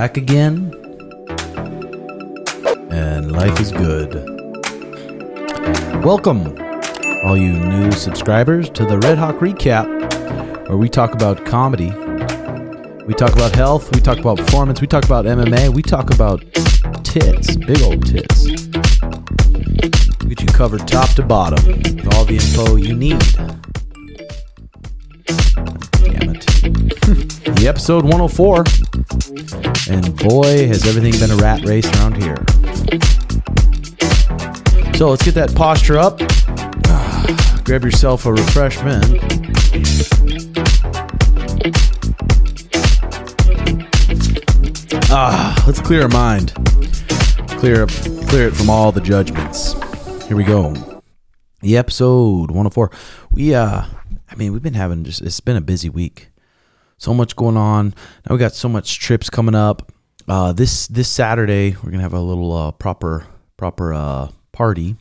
Back again. And life is good. Welcome, all you new subscribers, to the Red Hawk Recap, where we talk about comedy. We talk about health. We talk about performance. We talk about MMA. We talk about tits, big old tits. We get you covered top to bottom with all the info you need. Damn it. the episode 104. And boy, has everything been a rat race around here. So let's get that posture up. Ah, grab yourself a refreshment. Ah, let's clear our mind. Clear clear it from all the judgments. Here we go. The episode 104. We uh I mean, we've been having just it's been a busy week. So much going on. Now we got so much trips coming up. Uh this this Saturday we're to have a little uh proper proper uh party.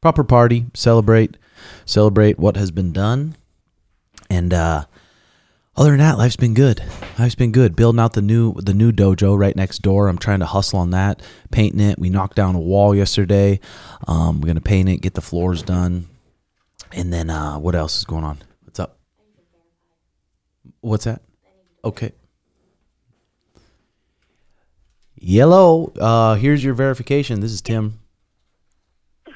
Proper party, celebrate celebrate what has been done. And uh other than that, life's been good. Life's been good. Building out the new the new dojo right next door. I'm trying to hustle on that, painting it. We knocked down a wall yesterday. Um, we're gonna paint it, get the floors done, and then uh, what else is going on? What's that? Okay. Yellow. Uh, here's your verification. This is Tim.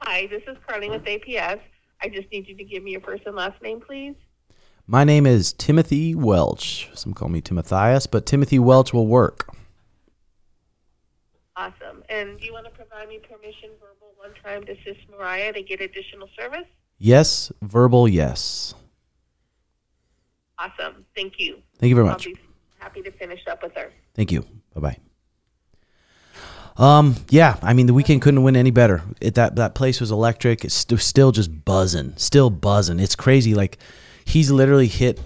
Hi, this is Carly with APS. I just need you to give me your first and last name, please. My name is Timothy Welch. Some call me Timotheus, but Timothy Welch will work. Awesome. And do you want to provide me permission, verbal, one time to assist Mariah to get additional service? Yes, verbal, yes. Awesome. Thank you. Thank you very much. I'll much. be happy to finish up with her. Thank you. Bye bye. Um. Yeah. I mean, the weekend couldn't win any better. It, that that place was electric. It's st- still just buzzing. Still buzzing. It's crazy. Like he's literally hit.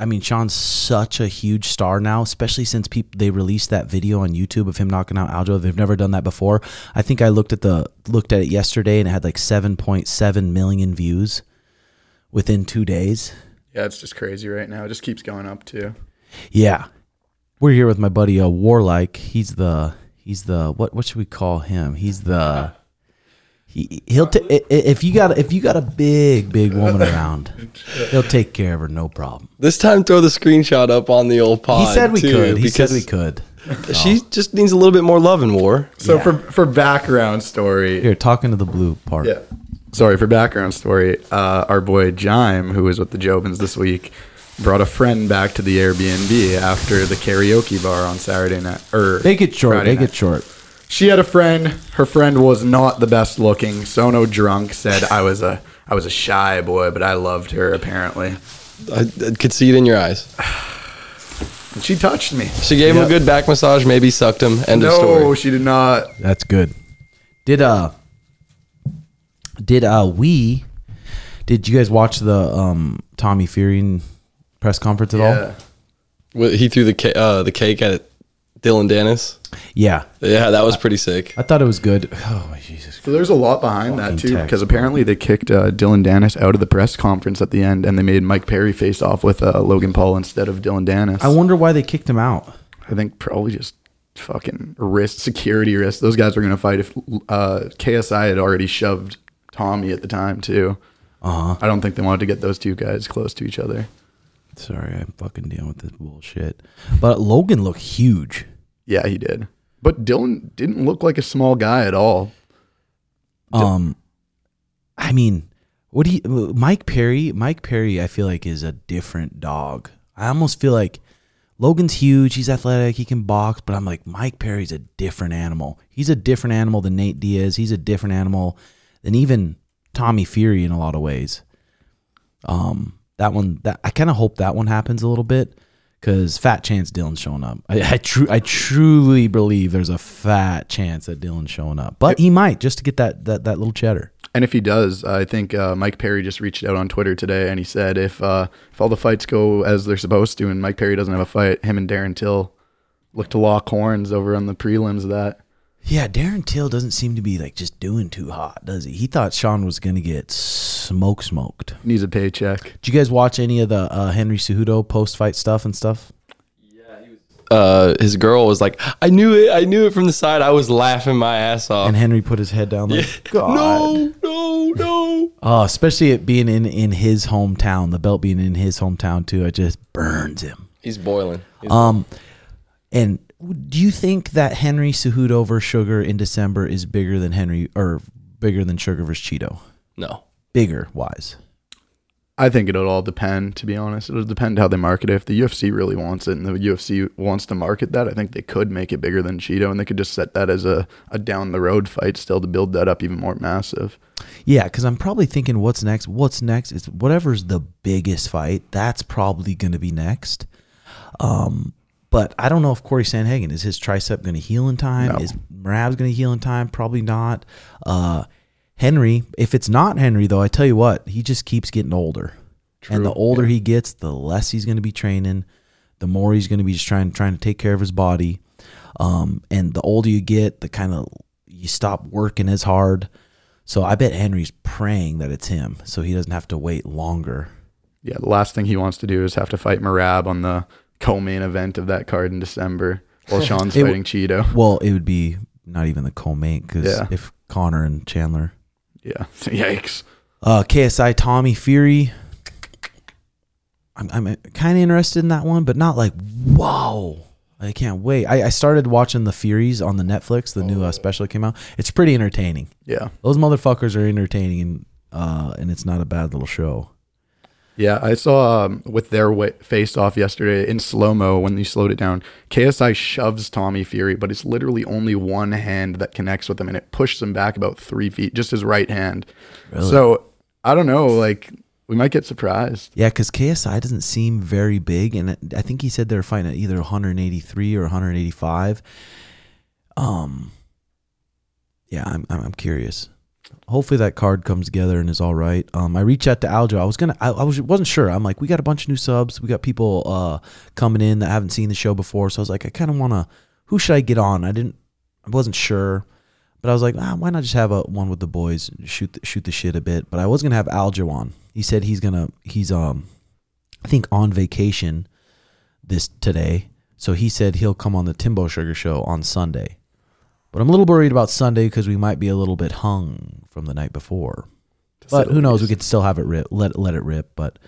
I mean, Sean's such a huge star now, especially since people they released that video on YouTube of him knocking out Aljo. They've never done that before. I think I looked at the looked at it yesterday and it had like seven point seven million views within two days. Yeah, it's just crazy right now. It just keeps going up too. Yeah, we're here with my buddy uh, Warlike. He's the he's the what what should we call him? He's the he he'll ta- i- i- if you got if you got a big big woman around, he'll take care of her no problem. This time, throw the screenshot up on the old pod. He said we too, could. He said because we could. She just needs a little bit more love and war. So Yeah. for for background story, Here, talking to the blue part. yeah. Sorry for background story. Uh, our boy Jime, who was with the Jobins this week, brought a friend back to the Airbnb after the karaoke bar on Saturday night. Or Make it short. Friday Make night. it short. She had a friend. Her friend was not the best looking. Sono drunk said I was a I was a shy boy, but I loved her apparently. I, I could see it in your eyes. And she touched me. She gave him Yep. a good back massage, maybe sucked him. End of No, story. she did not. That's good. Did uh did uh we did you guys watch the um Tommy Fury press conference at all? Yeah. Well, He threw the ca- uh, the cake at Dillon Danis. Yeah. Yeah, that was pretty sick. I thought it was good. Oh Jesus. So there's a lot behind that too, text. because apparently they kicked uh, Dillon Danis out of the press conference at the end, and they made Mike Perry face off with uh, Logan Paul instead of Dillon Danis. I wonder why they kicked him out. I think probably just fucking risk security risk. Those guys were going to fight if uh, KSI had already shoved Tommy at the time too. Uh huh. I don't think they wanted to get those two guys close to each other. Sorry, I'm fucking dealing with this bullshit. But Logan looked huge. Yeah, he did, but Dillon didn't look like a small guy at all. Um, I mean, what do you, Mike Perry? Mike Perry, I feel like is a different dog. I almost feel like Logan's huge. He's athletic. He can box, but I'm like Mike Perry's a different animal. He's a different animal than Nate Diaz. He's a different animal than even Tommy Fury in a lot of ways. Um, that one, that I kind of hope that one happens a little bit because fat chance Dillon's showing up. I, I true, I truly believe there's a fat chance that Dillon's showing up, but he might just to get that that that little cheddar. And if he does, I think uh, Mike Perry just reached out on Twitter today and he said if uh, if all the fights go as they're supposed to and Mike Perry doesn't have a fight, him and Darren Till look to lock horns over on the prelims of that. Yeah, Darren Till doesn't seem to be like just doing too hot, does he? He thought Sean was gonna get smoke smoked. Needs a paycheck. Did you guys watch any of the uh, Henry Cejudo post fight stuff and stuff? Yeah, he was. Uh, his girl was like, "I knew it. I knew it from the side. I was laughing my ass off." And Henry put his head down like, God. no, no, no. Oh, especially it being in in his hometown, the belt being in his hometown too. It just burns him. He's boiling. He's- Um, and do you think that Henry Cejudo versus Sugar in December is bigger than Henry or bigger than Sugar versus Chito? no. Bigger wise. I think it'll all depend, to be honest. It'll depend how they market it. If the UFC really wants it and the UFC wants to market that, I think they could make it bigger than Chito and they could just set that as a, a down the road fight still to build that up even more massive. Yeah, because I'm probably thinking, what's next? What's next? It's whatever's the biggest fight. That's probably going to be next. Um, but I don't know if Cory Sandhagen is his tricep going to heal in time. No. Is Merab's going to heal in time? Probably not. Uh, Henry, if it's not Henry though, I tell you what, he just keeps getting older, True. and the older yeah. he gets, the less he's going to be training, the more he's going to be just trying trying to take care of his body. Um, and the older you get, the kind of you stop working as hard. So I bet Henry's praying that it's him, so he doesn't have to wait longer. Yeah, the last thing he wants to do is have to fight Merab on the co-main event of that card in December while Sean's It w- fighting Chito. Well, it would be not even the co-main because Yeah. if Conor and Chandler, Yeah. Yikes. uh, KSI Tommy Fury, I'm I'm kind of interested in that one, but not like whoa. I can't wait. I, I started watching the Furies on the Netflix. The new uh, special came out. It's pretty entertaining. Yeah. Those motherfuckers are entertaining, and uh, and it's not a bad little show. Yeah, I saw um, with their face off yesterday in slow mo when they slowed it down. KSI shoves Tommy Fury, but it's literally only one hand that connects with him, and it pushes him back about three feet, just his right hand. So I don't know, like we might get surprised. Yeah, because KSI doesn't seem very big, and I think he said they're fighting at either 183 or 185. Um, yeah, I'm I'm, I'm curious. Hopefully that card comes together and is all right. Um, I reached out to Aljo. I was gonna, I, I was wasn't sure. I'm like, we got a bunch of new subs. We got people uh coming in that haven't seen the show before. So I was like, I kind of want to. Who should I get on? I didn't. I wasn't sure. But I was like, ah, why not just have a one with the boys, shoot the, shoot the shit a bit. But I was gonna have Aljo on. He said he's gonna he's um, I think on vacation this today. So he said he'll come on the Timbo Sugar Show on Sunday. But I'm a little worried about Sunday because we might be a little bit hung from the night before. But who knows? We could still have it rip, let let it rip. But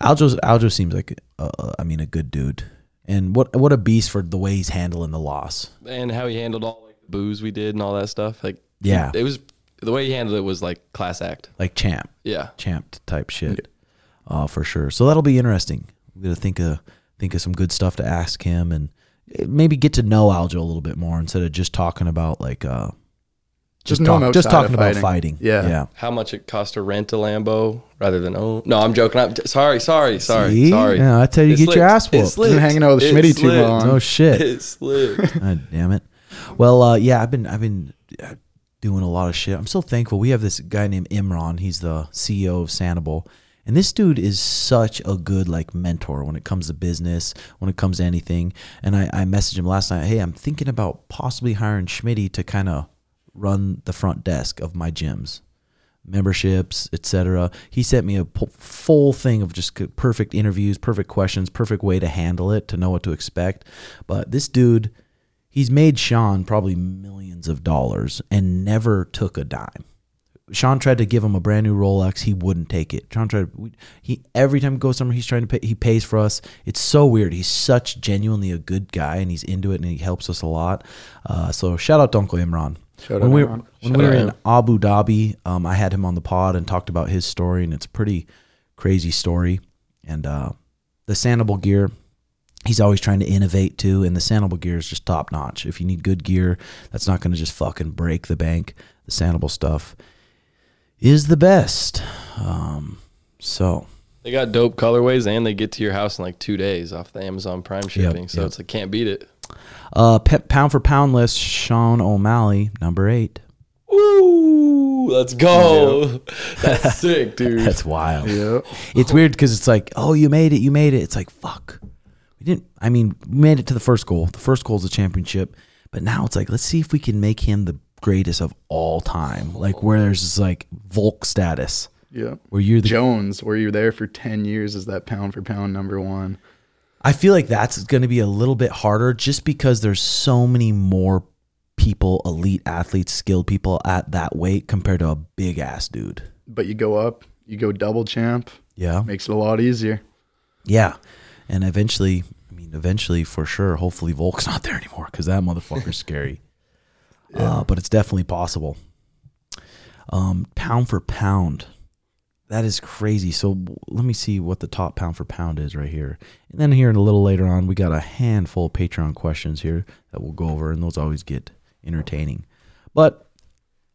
Aljo Aljo seems like, uh, I mean, a good dude. And what what a beast for the way he's handling the loss. And how he handled all like the booze we did and all that stuff. Like, Yeah. it was the way he handled it was like class act. Like champ. Yeah. champ type shit, uh, for sure. So that'll be interesting. We're gonna think of think of some good stuff to ask him, and maybe get to know Aljo a little bit more instead of just talking about like uh, just Just talk, just talking of about fighting. fighting. Yeah. yeah. How much it cost to rent a Lambo rather than own? No, I'm joking. I'm sorry, sorry, sorry, See? sorry. Yeah, I tell you, It get your ass It whooped. slipped. Been hanging out with It Schmitty too long. No shit. It slipped. God damn it. Well, uh, yeah, I've been I've been uh, doing a lot of shit. I'm so thankful. We have this guy named Imran. He's the CEO of Sanabul. And this dude is such a good like mentor when it comes to business, when it comes to anything. And I, I messaged him last night, hey, I'm thinking about possibly hiring Schmitty to kind of run the front desk of my gyms memberships, etc. He sent me a full thing of just perfect interviews, perfect questions, perfect way to handle it, to know what to expect. But this dude, he's made Sean probably millions of dollars and never took a dime. Sean tried to give him a brand new Rolex. He wouldn't take it. Sean tried. we- He every time he goes somewhere, he's trying to pay. He pays for us. It's so weird. He's such genuinely a good guy, and he's into it, and he helps us a lot. Uh, so shout out to Uncle Imran. Shout when out we Imran. when Shout we were in. Abu Dhabi, um, I had him on the pod and talked about his story, and it's a pretty crazy story. And uh, the Sanabul gear, he's always trying to innovate too, and the Sanabul gear is just top notch. If you need good gear, that's not going to just fucking break the bank. The Sanabul stuff is the best. Um, so They got dope colorways and they get to your house in like two days off the Amazon Prime shipping. so yep. it's like can't beat it. uh, pep, pound for pound list, Sean O'Malley, number eight. Ooh, let's go. That's sick, dude. That's wild. Yeah. It's weird because it's like, oh, you made it, you made it. It's like, fuck. We didn't. I mean, we made it to the first goal. The first goal is a championship, But now it's like, let's see if we can make him the greatest of all time. Like where there's this like Volk status, Yeah. where you're the. Jones, were you're there for 10 years as that pound for pound number one? I feel like that's going to be a little bit harder just because there's so many more people, elite athletes, skilled people at that weight compared to a big ass dude. But you go up, you go double champ, Yeah. makes it a lot easier. Yeah. And eventually, I mean, eventually for sure, hopefully Volk's not there anymore because that motherfucker's scary. Uh, but it's definitely possible. Um, pound for pound. That is crazy. So let me see what the top pound for pound is right here. And then here a little later on, we got a handful of Patreon questions here that we'll go over, and those always get entertaining. But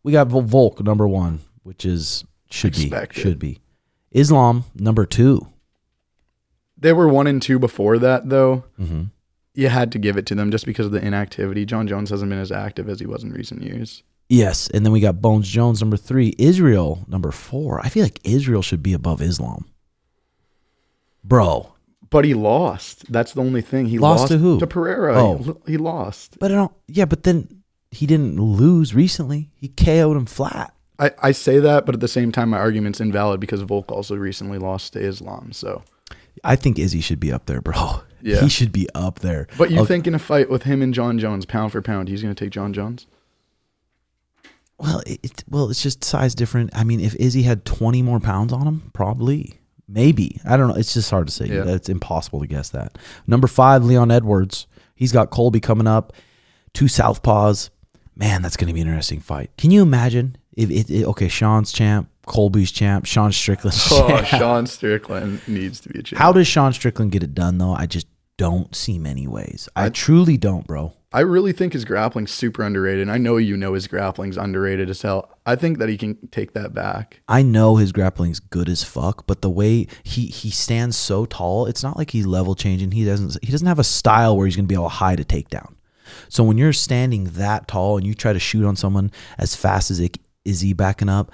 we got Volk number one, which is should Expected. be should be. Islam number two. They were one and two before that, though. Mm-hmm. You had to give it to them just because of the inactivity. Jon Jones hasn't been as active as he was in recent years. Yes, and then we got Bones Jones number three, Israel number four. I feel like Israel should be above Islam, bro. But he lost. That's the only thing. He Lost lost, to who? To Pereira. Oh. He, he lost. But I don't. Yeah, but then he didn't lose recently. He KO'd him flat. I, I say that, but at the same time, my argument's invalid because Volk also recently lost to Islam. So, I think Izzy should be up there, bro. Yeah. he should be up there. but you think in a fight with him and Jon Jones, pound for pound, he's going to take Jon Jones? Well, it, well, it's just size different. I mean, if Izzy had twenty more pounds on him, probably, maybe. I don't know. It's just hard to say. Yeah. It's impossible to guess that. Number five, Leon Edwards. He's got Colby coming up. Two southpaws. Man, that's going to be an interesting fight. Can you imagine if it, it- okay, Sean's champ, Colby's champ, Sean Strickland. Oh. Sean Strickland needs to be a champ. How does Sean Strickland get it done though? I just don't see many ways. I truly don't, bro. I really think his grappling's super underrated. And I know you know his grappling's underrated as hell. I think that he can take that back. I know his grappling's good as fuck, but the way he he stands so tall, it's not like he's level changing. He doesn't he doesn't have a style where he's gonna be able to hide a takedown. So when you're standing that tall and you try to shoot on someone as fast as it, is he backing up,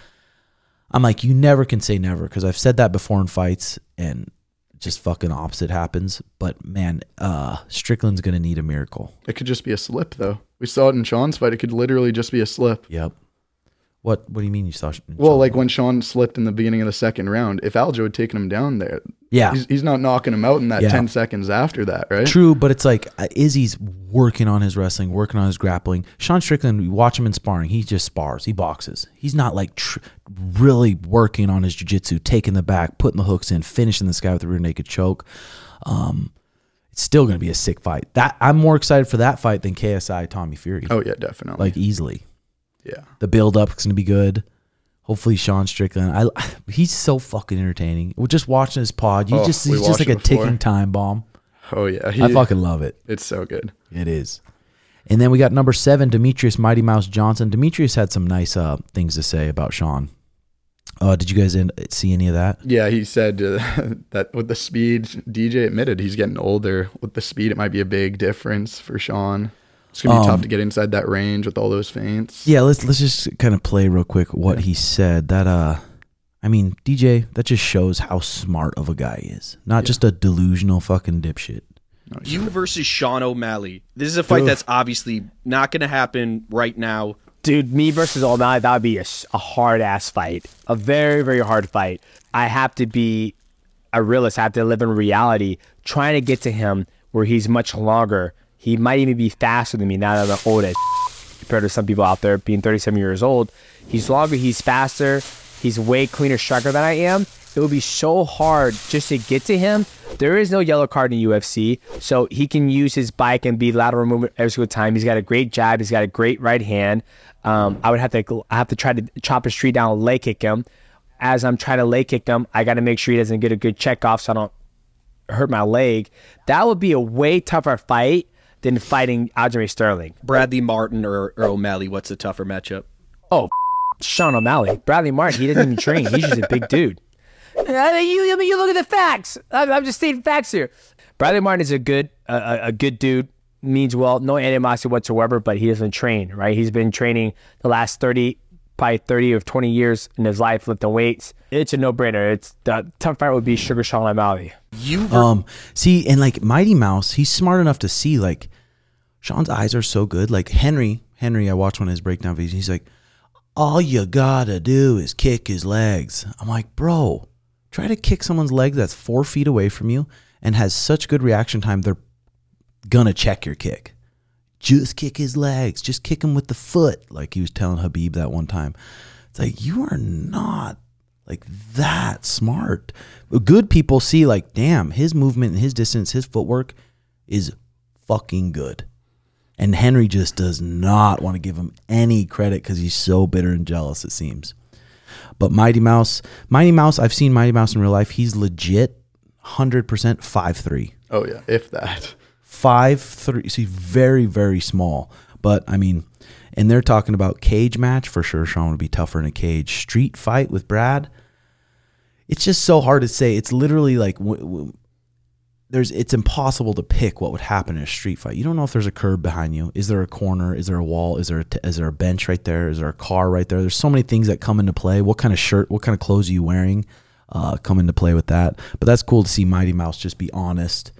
I'm like, you never can say never because I've said that before in fights and just fucking opposite happens. But man, uh, Strickland's gonna need a miracle. It could just be a slip, though. We saw it in Sean's fight. It could literally just be a slip. Yep. What What do you mean you saw? Well, like when Sean slipped in the beginning of the second round, if Aljo had taken him down there, yeah, he's, he's not knocking him out in that Yeah. 10 seconds after that, right? True, but it's like uh, Izzy's working on his wrestling, working on his grappling. Sean Strickland, you watch him in sparring, he just spars, he boxes. He's not like tr- really working on his jiu-jitsu, taking the back, putting the hooks in, finishing this guy with a rear naked choke. Um, it's still going to be a sick fight. That I'm more excited for that fight than KSI Tommy Fury. Oh, yeah, definitely. Like easily. Yeah. The build up is going to be good. Hopefully Sean Strickland. I he's so fucking entertaining. We're just watching his pod. You Oh, just he's just like a before. ticking time bomb. Oh, yeah. He, I fucking love it. it's so good. It is. And then we got number seven, Demetrious Mighty Mouse Johnson. Demetrious had some nice uh, things to say about Sean. Uh, did you guys in, see any of that? Yeah, he said uh, that with the speed, DJ admitted he's getting older. With the speed, it might be a big difference for Sean. It's gonna be Um, tough to get inside that range with all those feints. Yeah, let's let's just kind of play real quick what he said. That uh, I mean, DJ, that just shows how smart of a guy he is. Not just a delusional fucking dipshit. No, he's- You versus Sean O'Malley. This is a fight Ugh. that's obviously not going to happen right now. Dude, me versus O'Malley, that would be a, hard ass fight. A very, very hard fight. I have to be a realist. I have to live in reality, trying to get to him where he's much longer. He might even be faster than me now that I'm old as compared to some people out there being 37 years old. He's longer, he's faster, he's way cleaner striker than I am. It would be so hard just to get to him. There is no yellow card in UFC, so he can use his bike and be lateral movement every single time. He's got a great jab. He's got a great right hand. Um, I would have to I have to try to chop his tree down, leg kick him. As I'm trying to leg kick him, I got to make sure he doesn't get a good check off, so I don't hurt my leg. That would be a way tougher fight than fighting Aljamain Sterling. Bradley Martin or, or O'Malley, what's the tougher matchup? Oh, Sean O'Malley, Bradley Martin. He doesn't even train. He's just a big dude. Uh, You, I mean, you look at the facts. I'm, I'm just stating facts here. Bradley Martin is a good, a, a, a good dude. Means well, no animosity whatsoever. But he doesn't train, right? He's been training the last thirty, probably thirty or twenty years in his life lifting weights. It's a no-brainer. It's the tough fight would be Sugar Sean O'Malley. You ver- Um, see, and like Mighty Mouse, he's smart enough to see like Sean's eyes are so good. Like Henry, Henry, I watched one of his breakdown videos. He's like, all you gotta do is kick his legs. I'm like, bro, try to kick someone's leg that's four feet away from you and has such good reaction time, they're gonna check your kick. Just kick his legs. Just kick him with the foot, like he was telling Khabib that one time. It's like you are not like that smart. Good people see like, damn, his movement and his distance, his footwork is fucking good. And Henry just does not want to give him any credit because he's so bitter and jealous, it seems. But Mighty Mouse, Mighty Mouse, I've seen Mighty Mouse in real life. He's legit 100% five three. Oh, yeah, if that. five three. So he's very, very small. But I mean, and they're talking about cage match for sure. Sean would be tougher in a cage. Street fight with Brad. It's just so hard to say. It's literally like w- w- there's. It's impossible to pick what would happen in a street fight. You don't know if there's a curb behind you. Is there a corner? Is there a wall? Is there a t- is there a bench right there? Is there a car right there? There's so many things that come into play. What kind of shirt? What kind of clothes are you wearing? Uh, come into play with that. But that's cool to see Mighty Mouse just be honest.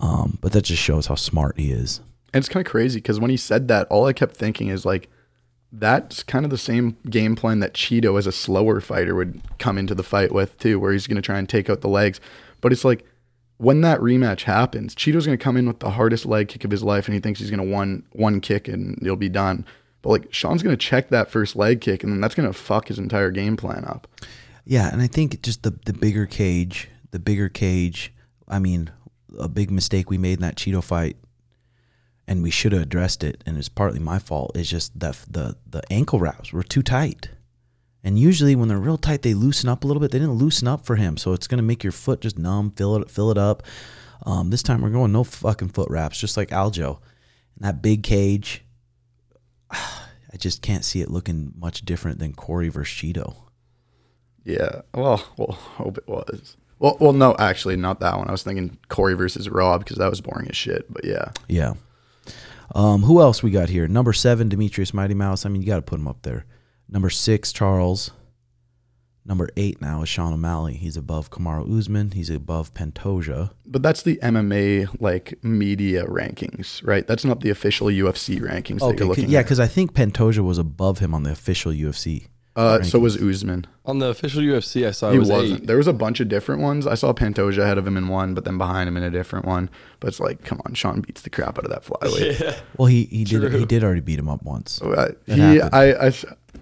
Um, but that just shows how smart he is. And it's kind of crazy because when he said that, all I kept thinking is like, that's kind of the same game plan that Chito as a slower fighter would come into the fight with too, where he's going to try and take out the legs. But it's like when that rematch happens, Chito's going to come in with the hardest leg kick of his life, and he thinks he's going to one one kick and he'll be done. But like Sean's going to check that first leg kick, and then that's going to fuck his entire game plan up. Yeah, and I think just the the bigger cage, the bigger cage. I mean, a big mistake we made in that Chito fight, and we should have addressed it, and it's partly my fault. Is just that the the ankle wraps were too tight, and usually when they're real tight, they loosen up a little bit. They didn't loosen up for him, so it's gonna make your foot just numb, fill it fill it up. Um, this time we're going no fucking foot wraps, just like Aljo, and that big cage. I just can't see it looking much different than Cory versus Chito. Yeah. Well, we'll hope it was. Well, well, no, actually, not that one. I was thinking Cory versus Rob because that was boring as shit. But yeah, Yeah. Um, who else we got here? Number seven, Demetrious Mighty Mouse. I mean, you got to put him up there. Number six, Charles. Number eight now is Sean O'Malley. He's above Kamaru Usman. He's above Pantoja. but that's the MMA like media rankings, right? That's not the official UFC rankings that you're looking yeah, at. because I think Pantoja was above him on the official UFC. Uh, so was Usman. On the official UFC, I saw He was wasn't. eight. There was a bunch of different ones. I saw Pantoja ahead of him in one, but then behind him in a different one. But it's like, come on, Sean beats the crap out of that flyweight. Well, he he did True. he did already beat him up once. Uh, he. I, I,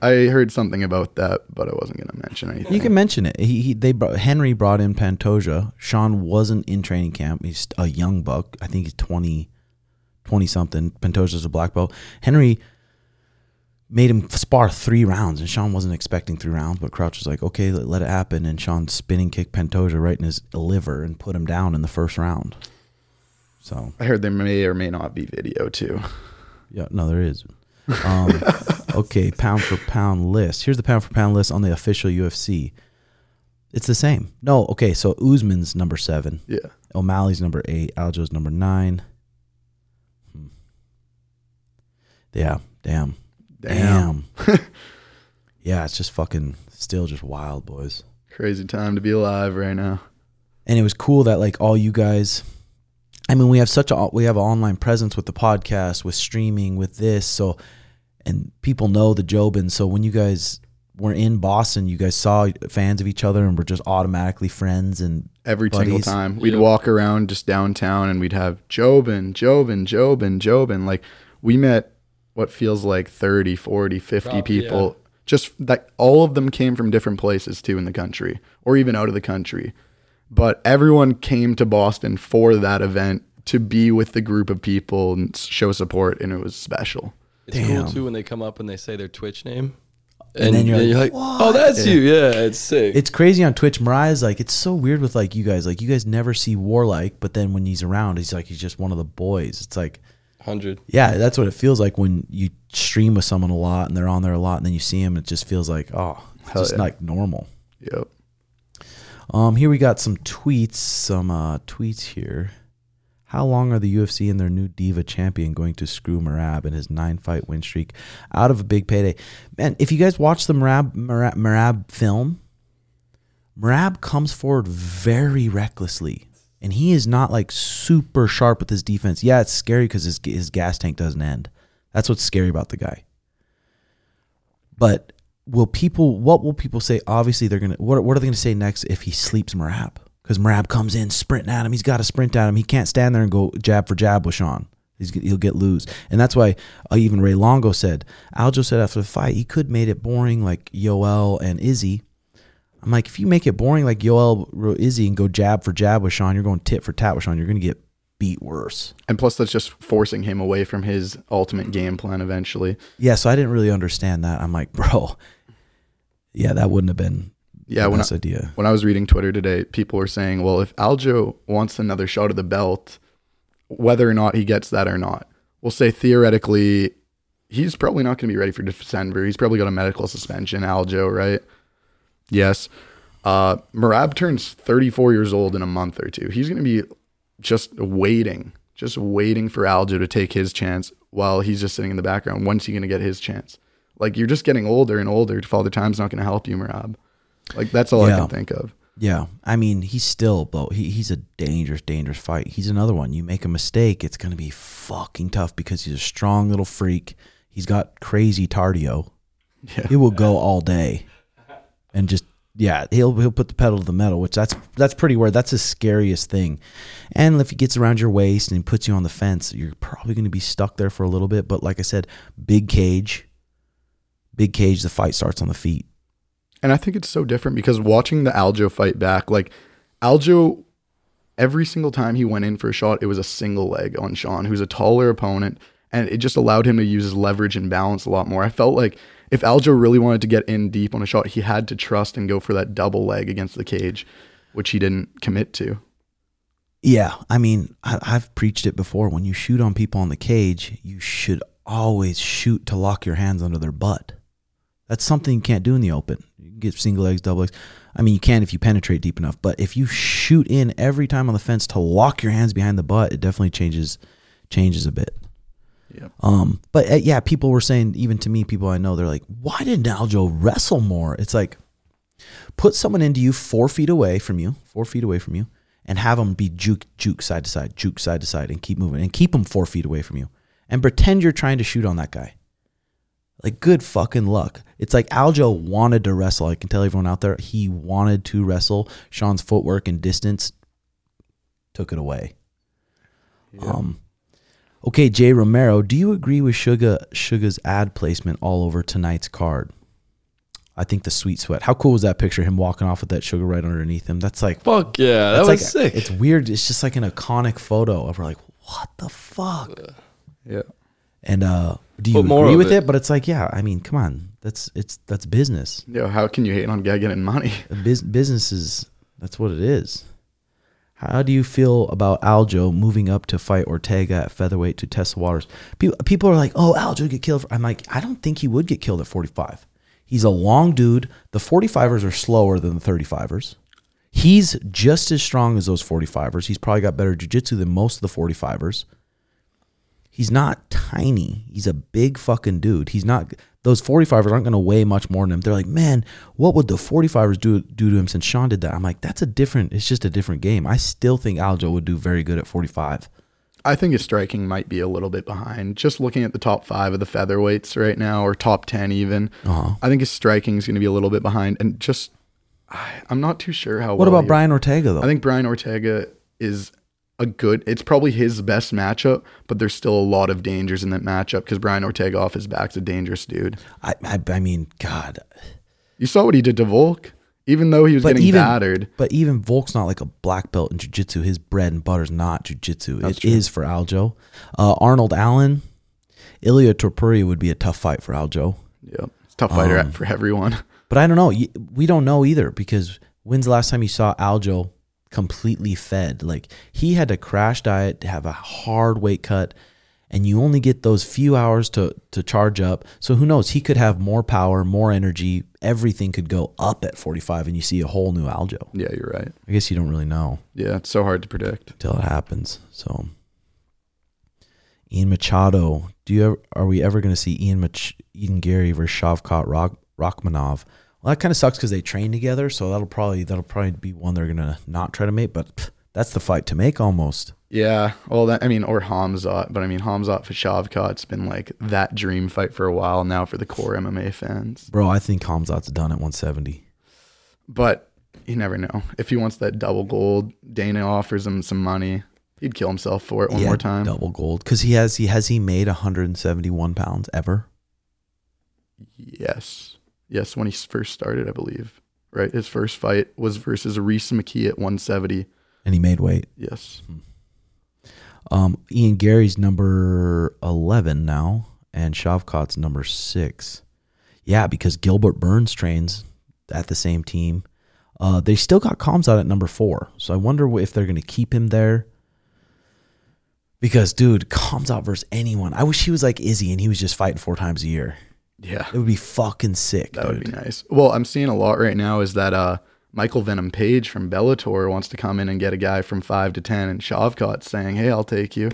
I heard something about that, but I wasn't going to mention anything. You can mention it. He, he they brought, Henry brought in Pantoja. Sean wasn't in training camp. He's a young buck. I think he's 20, 20 something. Pantoja's a black belt. Henry made him spar three rounds, and Sean wasn't expecting three rounds. But Crouch was like, "Okay, let, let it happen." And Sean spinning kick Pantoja right in his liver and put him down in the first round. So I heard there may or may not be video too. yeah, no, there is. Um, okay, pound for pound list. Here's the pound for pound list on the official UFC. It's the same. No, okay, so Usman's number seven. Yeah. O'Malley's number eight. Aljo's number nine. Hmm. Yeah, damn. Damn. Damn. yeah, it's just fucking still just wild, boys. Crazy time to be alive right now. and it was cool that like all you guys i mean we have such a we have an online presence with the podcast with streaming with this so and people know the jobin so when you guys were in boston you guys saw fans of each other and were just automatically friends and Every single time. We'd walk around just downtown and we'd have Jobin, Jobin, Jobin, Jobin. Like we met what feels like 30, 40, 50 Probably, people. Just that all of them came from different places too in the country or even out of the country. But everyone came to Boston for that event to be with the group of people and show support and it was special. It's Damn. cool too when they come up and they say their Twitch name. And then you're like, oh, that's you. Yeah, it's sick. it's crazy on twitch mariah's like it's so weird with like you guys like you guys never see warlike but then when he's around he's like he's just one of the boys it's like 100. yeah that's what it feels like when you stream with someone a lot and they're on there a lot and then you see them, it just feels like oh it's Hell just yeah. like normal Yep. Um, here we got some tweets, some uh, tweets here. How long are the UFC and their new diva champion going to screw Merab and his nine fight win streak out of a big payday? Man, if you guys watch the Merab Merab, Merab film, Merab comes forward very recklessly. And he is not like super sharp with his defense. Yeah, it's scary because his his gas tank doesn't end. That's what's scary about the guy. But will people? What will people say? Obviously, they're gonna. What What are they gonna say next if he sleeps Merab? Because Merab comes in sprinting at him. He's got to sprint at him. He can't stand there and go jab for jab with Sean. He's, he'll get loose, and that's why uh, even Ray Longo said. Aljo said after the fight he could made it boring like Yoel and Izzy. I'm like, if you make it boring like Yoel Izzy and go jab for jab with Sean, you're going tit for tat with Sean. You're going to get beat worse. And plus, that's just forcing him away from his ultimate game plan eventually. Yeah, so I didn't really understand that. I'm like, bro, yeah, that wouldn't have been Yeah, when I, idea. when I was reading Twitter today, people were saying, well, if Aljo wants another shot of the belt, whether or not he gets that or not, we'll say theoretically, he's probably not going to be ready for December. He's probably got a medical suspension, Aljo, right? Yes. Uh, Merab turns 34 years old in a month or two. He's going to be just waiting, just waiting for Aljo to take his chance while he's just sitting in the background. When's he going to get his chance? Like, you're just getting older and older. Father Time's not going to help you, Merab. Like, that's all I can think of. Yeah, I mean, he's still, bro. He, he's a dangerous, dangerous fight. He's another one. You make a mistake, it's gonna be fucking tough because he's a strong little freak. He's got crazy cardio. Yeah. It will go all day, and just yeah, he'll he'll put the pedal to the metal, which that's that's pretty weird. That's the scariest thing. And if he gets around your waist and puts you on the fence, you're probably gonna be stuck there for a little bit. But like I said, big cage, big cage. The fight starts on the feet. And I think it's so different because watching the Aljo fight back, like Aljo, every single time he went in for a shot, it was a single leg on Sean, who's a taller opponent, and it just allowed him to use his leverage and balance a lot more. I felt like if Aljo really wanted to get in deep on a shot, he had to trust and go for that double leg against the cage, which he didn't commit to. Yeah, I mean, I, I've preached it before. When you shoot on people on the cage, you should always shoot to lock your hands under their butt. That's something you can't do in the open. You get single legs, double legs. I mean, you can if you penetrate deep enough, but if you shoot in every time on the fence to lock your hands behind the butt, it definitely changes changes a bit. Yep. Um, but uh, yeah, people were saying, even to me, people I know, they're like, why didn't Aljo wrestle more? It's like, put someone into you four feet away from you, four feet away from you, and have them be juke, juke side to side, juke side to side, and keep moving, and keep them four feet away from you, and pretend you're trying to shoot on that guy. Like, good fucking luck. It's like Aljo wanted to wrestle. I can tell everyone out there, he wanted to wrestle. Sean's footwork and distance took it away. Um, okay, Jay Romero, do you agree with Suga Suga's ad placement all over tonight's card? I think the sweet sweat. How cool was that picture? Him walking off with that sugar right underneath him. That's like Fuck yeah, that was like sick. It's weird. It's just like an iconic photo of her. Like what the fuck? Yeah. And uh, do you But agree with it? it. But it's like, yeah. I mean, come on. That's it's that's business. Yeah. How can you hate on guy getting money? Bus- business is that's what it is. How do you feel about Aljo moving up to fight Ortega at featherweight to test the waters? People, are like, "Oh, Aljo get killed." I'm like, I don't think he would get killed at 45. He's a long dude. The 45ers are slower than the 35ers. He's just as strong as those 45ers. He's probably got better jiu-jitsu than most of the 45ers. He's not tiny. He's a big fucking dude. He's not. Those 45ers aren't going to weigh much more than him. They're like, man, what would the 45ers do do to him since Sean did that? I'm like, that's a different. It's just a different game. I still think Aljo would do very good at 45. I think his striking might be a little bit behind. Just looking at the top five of the featherweights right now, or top ten even, Uh-huh. I think his striking is going to be a little bit behind. And just, I'm not too sure how. What well about Brian Ortega though? I think Brian Ortega is a good. It's probably his best matchup, but there's still a lot of dangers in that matchup because Brian Ortega off his back's a dangerous dude. I, I, I mean, God. You saw what he did to Volk, even though he was But getting even battered. but even Volk's not like a black belt in jiu-jitsu. His bread and butter's not jiu-jitsu. It is for Aljo. Uh, Arnold Allen, Ilia Topuria would be a tough fight for Aljo. A tough fighter Um, for everyone. But I don't know. We don't know either because when's the last time you saw Aljo completely fed? Like he had to crash diet, to have a hard weight cut, and you only get those few hours to to charge up. So who knows? He could have more power, more energy. Everything could go up at 45, and you see a whole new Aljo. Yeah, you're right. I guess you don't really know Yeah, it's so hard to predict. until it happens. So Ian Machado, do you ever, are we ever going to see Ian Mach, Ian Garry versus Shavkat Rock, Rakhmonov? Well, that kind of sucks because they train together, so that'll probably that'll probably be one they're gonna not try to make. But pff, That's the fight to make almost. Yeah, well, that I mean, or Khamzat, but I mean, Khamzat for Shavkat's been like that dream fight for a while now for the core MMA fans. Bro, I think Khamzat's done at 170. But you never know. If he wants that double gold, Dana offers him some money. He'd kill himself for it one Yeah, more time. Double gold. Because he has he has he made 171 pounds ever? Yes, yes. When he first started, I believe. Right, his first fight was versus Rhys McKee at 170. And he made weight. Yes. Um, Ian Garry's number 11 now, and Shavkat's number six. Yeah, because Gilbert Burns trains at the same team. Uh, they still got Khamzat at number four. So I wonder if they're going to keep him there. Because, dude, Khamzat versus anyone. I wish he was like Izzy and he was just fighting four times a year. Yeah, It would be fucking sick. that would be nice. Well, I'm seeing a lot right now is that uh, Michael Venom Page from Bellator wants to come in and get a guy from five to ten, and Shavkat's saying, "Hey, I'll take you."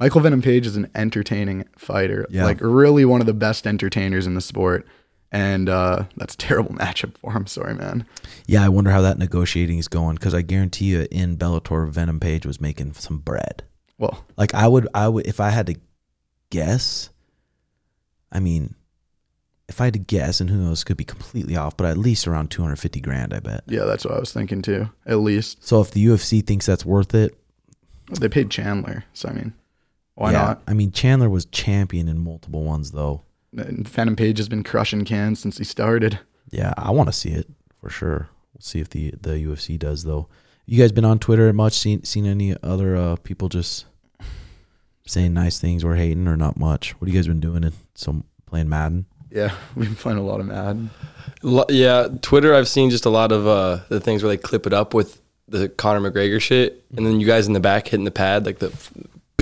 Michael Venom Page is an entertaining fighter, Yeah. like really one of the best entertainers in the sport, and uh, that's a terrible matchup for him. Sorry, man. Yeah, I wonder how that negotiating is going because I guarantee you in Bellator, Venom Page was making some bread. Well, Like I would, I would, if I had to guess, I mean, if I had to guess, and who knows, could be completely off, but at least around 250 grand, I bet. yeah, that's what I was thinking too. At least So if the UFC thinks that's worth it, they paid Chandler, so I mean, why yeah. not? I mean, Chandler was champion in multiple ones, though. And Venom Page has been crushing cans since he started. Yeah, I want to see it for sure. We'll see if the the UFC does, though. You guys been on Twitter much? Seen seen any other uh, people just saying nice things or hating or not much? What have you guys been doing? In some playing Madden? Yeah, we've been playing a lot of Madden. Lo- Yeah, Twitter. I've seen just a lot of uh, the things where they clip it up with the Conor McGregor shit, and then you guys in the back hitting the pad, like the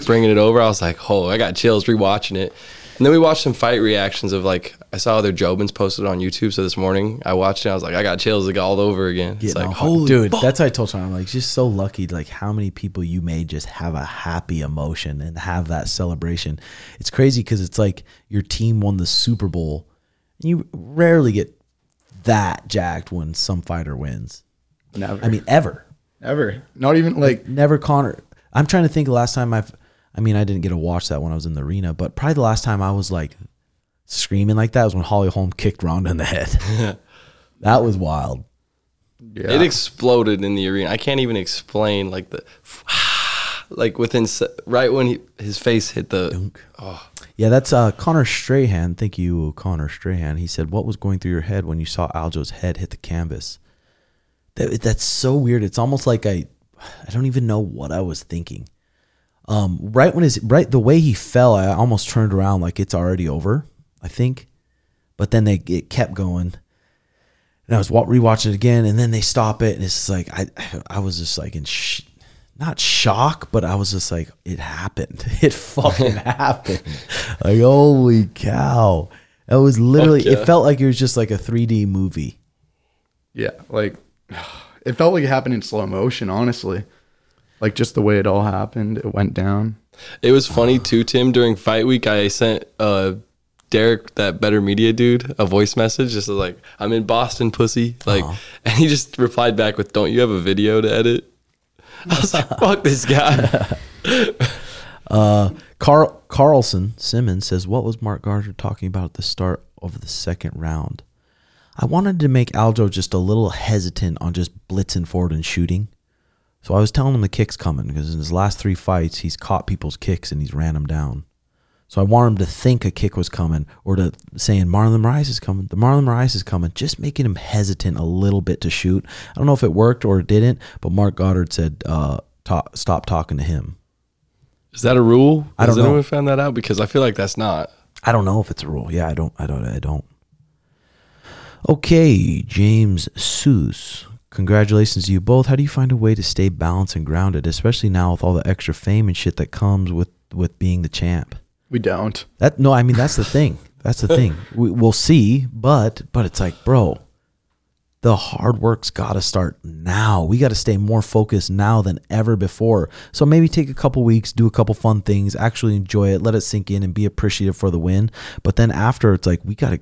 bringing it over. I was like, oh, I got chills rewatching it. And then we watched some fight reactions of like I saw other Jobins posted on YouTube. So this morning I watched it. I was like, I got chills like all over again. It's like all- holy dude, fuck. that's what I told Sean. I'm like, just so lucky. Like how many people you made just have a happy emotion and have that celebration. It's crazy because it's like your team won the Super Bowl. And you rarely get that jacked when some fighter wins. Never. I mean, ever. ever. Not even like Never Conor. I'm trying to think the last time I've. I mean, I didn't get to watch that when I was in the arena, but probably the last time I was like screaming like that was when Holly Holm kicked Ronda in the head. that was wild. yeah. It exploded in the arena. I can't even explain like the like within right when he, his face hit the Yeah, that's uh, Connor Strahan. Thank you, Connor Strahan. He said, "What was going through your head when you saw Aljo's head hit the canvas?" That, that's so weird. It's almost like I, I don't even know what I was thinking. Um, right when his right the way he fell, I almost turned around like it's already over. I think, but then they it kept going, and I was rewatching it again, and then they stop it, and it's like I, I was just like in. Sh- not shock, but I was just like, it happened. It fucking happened. Like, holy cow. It was literally, yeah. it felt like it was just like a 3D movie. Yeah, like it felt like it happened in slow motion, honestly. Like just the way it all happened, it went down. It was funny too, Tim. During fight week, I sent uh, Derek, that better media dude, a voice message, just like, "I'm in Boston, pussy." Like, and he just replied back with, "Don't you have a video to edit?" I was like, "Fuck this guy." Uh, Carl Carlson Simmons says, What was Marc Goddard talking about at the start of the second round? I wanted to make Aljo just a little hesitant on just blitzing forward and shooting. So I was telling him the kick's coming because in his last three fights, he's caught people's kicks and he's ran them down. So I want him to think a kick was coming or to saying Marlon Moraes is coming. The Marlon Moraes is coming, just making him hesitant a little bit to shoot. I don't know if it worked or it didn't, but Marc Goddard said, uh, ta- stop talking to him. Is that a rule? I Has don't know. anyone found that out? Because I feel like that's not. I don't know if it's a rule. Yeah, I don't. I don't. I don't. Okay, James Seuss. Congratulations to you both. How do you find a way to stay balanced and grounded, especially now with all the extra fame and shit that comes with with being the champ? We don't. That no, I mean that's the thing. That's the thing. We, we'll see, but but it's like, bro, the hard work's got to start now. We got to stay more focused now than ever before. So maybe take a couple weeks, do a couple fun things, actually enjoy it, let it sink in, and be appreciative for the win. But then after, it's like we got to.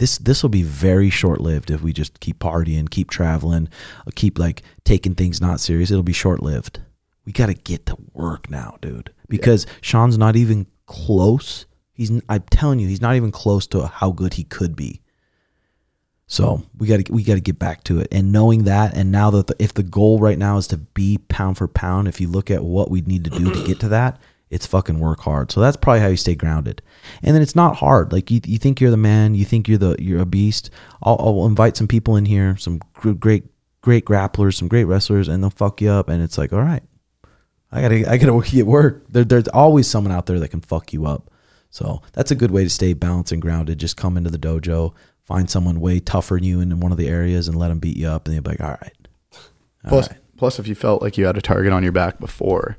This this will be very short lived if we just keep partying, keep traveling, keep like taking things not serious. It'll be short lived. We got to get to work now, dude, because Sean's not even close. He's I'm telling you, he's not even close to how good he could be. So we got to we got to get back to it, and knowing that, and now that the, if the goal right now is to be pound for pound, if you look at what we need to do to get to that, it's fucking work hard. So that's probably how you stay grounded, and then it's not hard. Like you, you think you're the man, you think you're the you're a beast. I'll, I'll invite some people in here, some great great grapplers, some great wrestlers, and they'll fuck you up, and it's like, all right, I gotta I gotta get work. There, there's always someone out there that can fuck you up. So that's a good way to stay balanced and grounded. Just come into the dojo, find someone way tougher than you in one of the areas, and let them beat you up, and you'll be like, all right. All Plus, right. plus, if you felt like you had a target on your back before,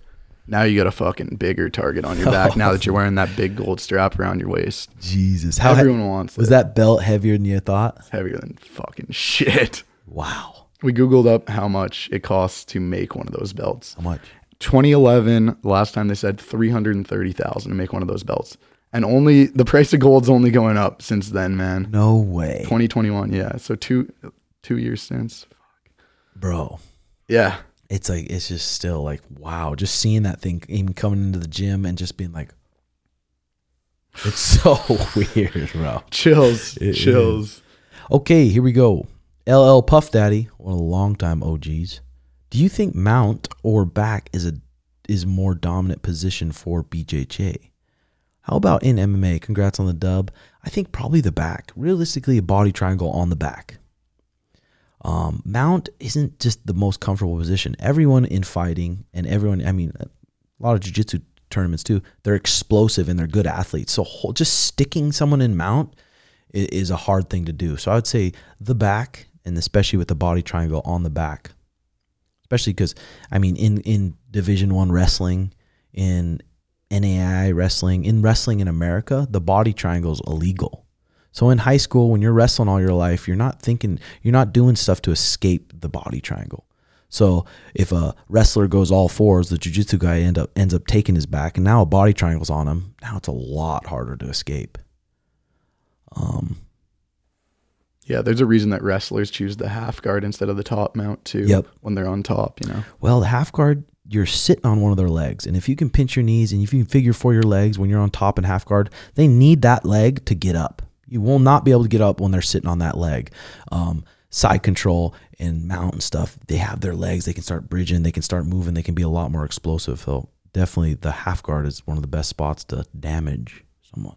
now you got a fucking bigger target on your back. now that you're wearing that big gold strap around your waist, Jesus, how everyone wants was it. that belt heavier than you thought? It's heavier than fucking shit. Wow, We googled up how much it costs to make one of those belts. how much? 2011, last time they said 330,000 to make one of those belts. And only the price of gold's only going up since then, man. No way, 2021, yeah. So two two years since. bro. Yeah. It's like it's just still like wow, just seeing that thing even coming into the gym and just being like, it's so weird, bro. Chills. It chills. Okay, here we go. LL Puff Daddy, one of the longtime OGs. Do you think mount or back is a is more dominant position for BJJ? How about in MMA? Congrats on the dub. I think probably the back. Realistically, a body triangle on the back. Um, mount isn't just the most comfortable position. Everyone in fighting and everyone, I mean, a lot of jiu-jitsu tournaments too, they're explosive and they're good athletes. So whole, just sticking someone in mount i- is a hard thing to do. So I would say the back, and especially with the body triangle on the back, especially because I mean, in in Division One wrestling, in NAI wrestling, in wrestling in America, the body triangle is illegal. So in high school, when you're wrestling all your life, you're not thinking, you're not doing stuff to escape the body triangle. So if a wrestler goes all fours, the jujitsu guy end up ends up taking his back, and now a body triangle's on him. Now it's a lot harder to escape. Um, Yeah, there's a reason that wrestlers choose the half guard instead of the top mount too. Yep. When they're on top, you know. Well, the half guard, you're sitting on one of their legs. And if you can pinch your knees and if you can figure for your legs when you're on top and half guard, they need that leg to get up. You will not be able to get up when they're sitting on that leg. Um, side control and mount and stuff, they have their legs. They can start bridging. They can start moving. They can be a lot more explosive. So definitely the half guard is one of the best spots to damage someone.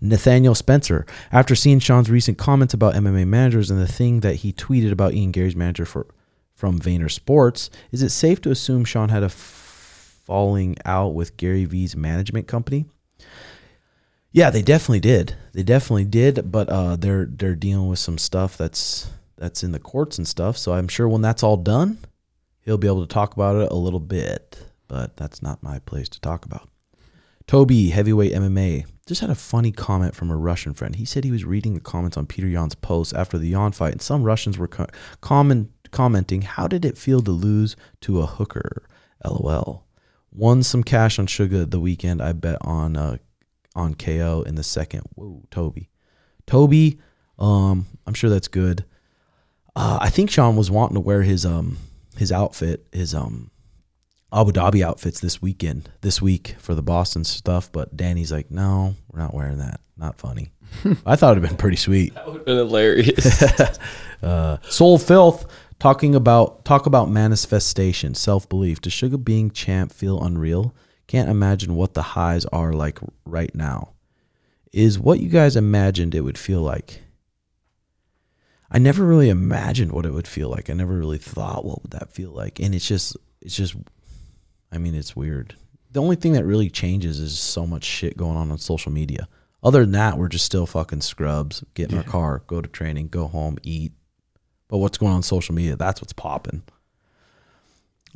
Nathaniel Spencer, after seeing Sean's recent comments about MMA managers and the thing that he tweeted about Ian Garry's manager for from Vayner Sports, is it safe to assume Sean had a falling out with Gary V's management company? Yeah, they definitely did. They definitely did, but uh, they're they're dealing with some stuff that's that's in the courts and stuff. So I'm sure when that's all done, he'll be able to talk about it a little bit. But that's not my place to talk about. Toby, heavyweight MMA, just had a funny comment from a Russian friend. He said he was reading the comments on Petr Yan's post after the Yan fight, and some Russians were co- comment, commenting, How did it feel to lose to a hooker? LOL. Won some cash on Sugar the weekend. I bet on uh, on KO in the second. Whoa, Toby. Toby, um, I'm sure that's good. Uh, I think Sean was wanting to wear his um his outfit, his um Abu Dhabi outfits this weekend, this week for the Boston stuff, but Danny's like, no, we're not wearing that. Not funny. I thought it'd been pretty sweet. That would have been hilarious. Uh, Soul Filth talking about talk about manifestation, self belief. Does Sugar being champ feel unreal? Can't imagine what the highs are like right now. Is what you guys imagined it would feel like? I never really imagined what it would feel like. I never really thought what would that feel like, and it's just it's just I mean, it's weird. The only thing that really changes is so much shit going on on social media. Other than that, we're just still fucking scrubs. Get in our car, go to training, go home, eat. But what's going on, on social media? That's what's popping.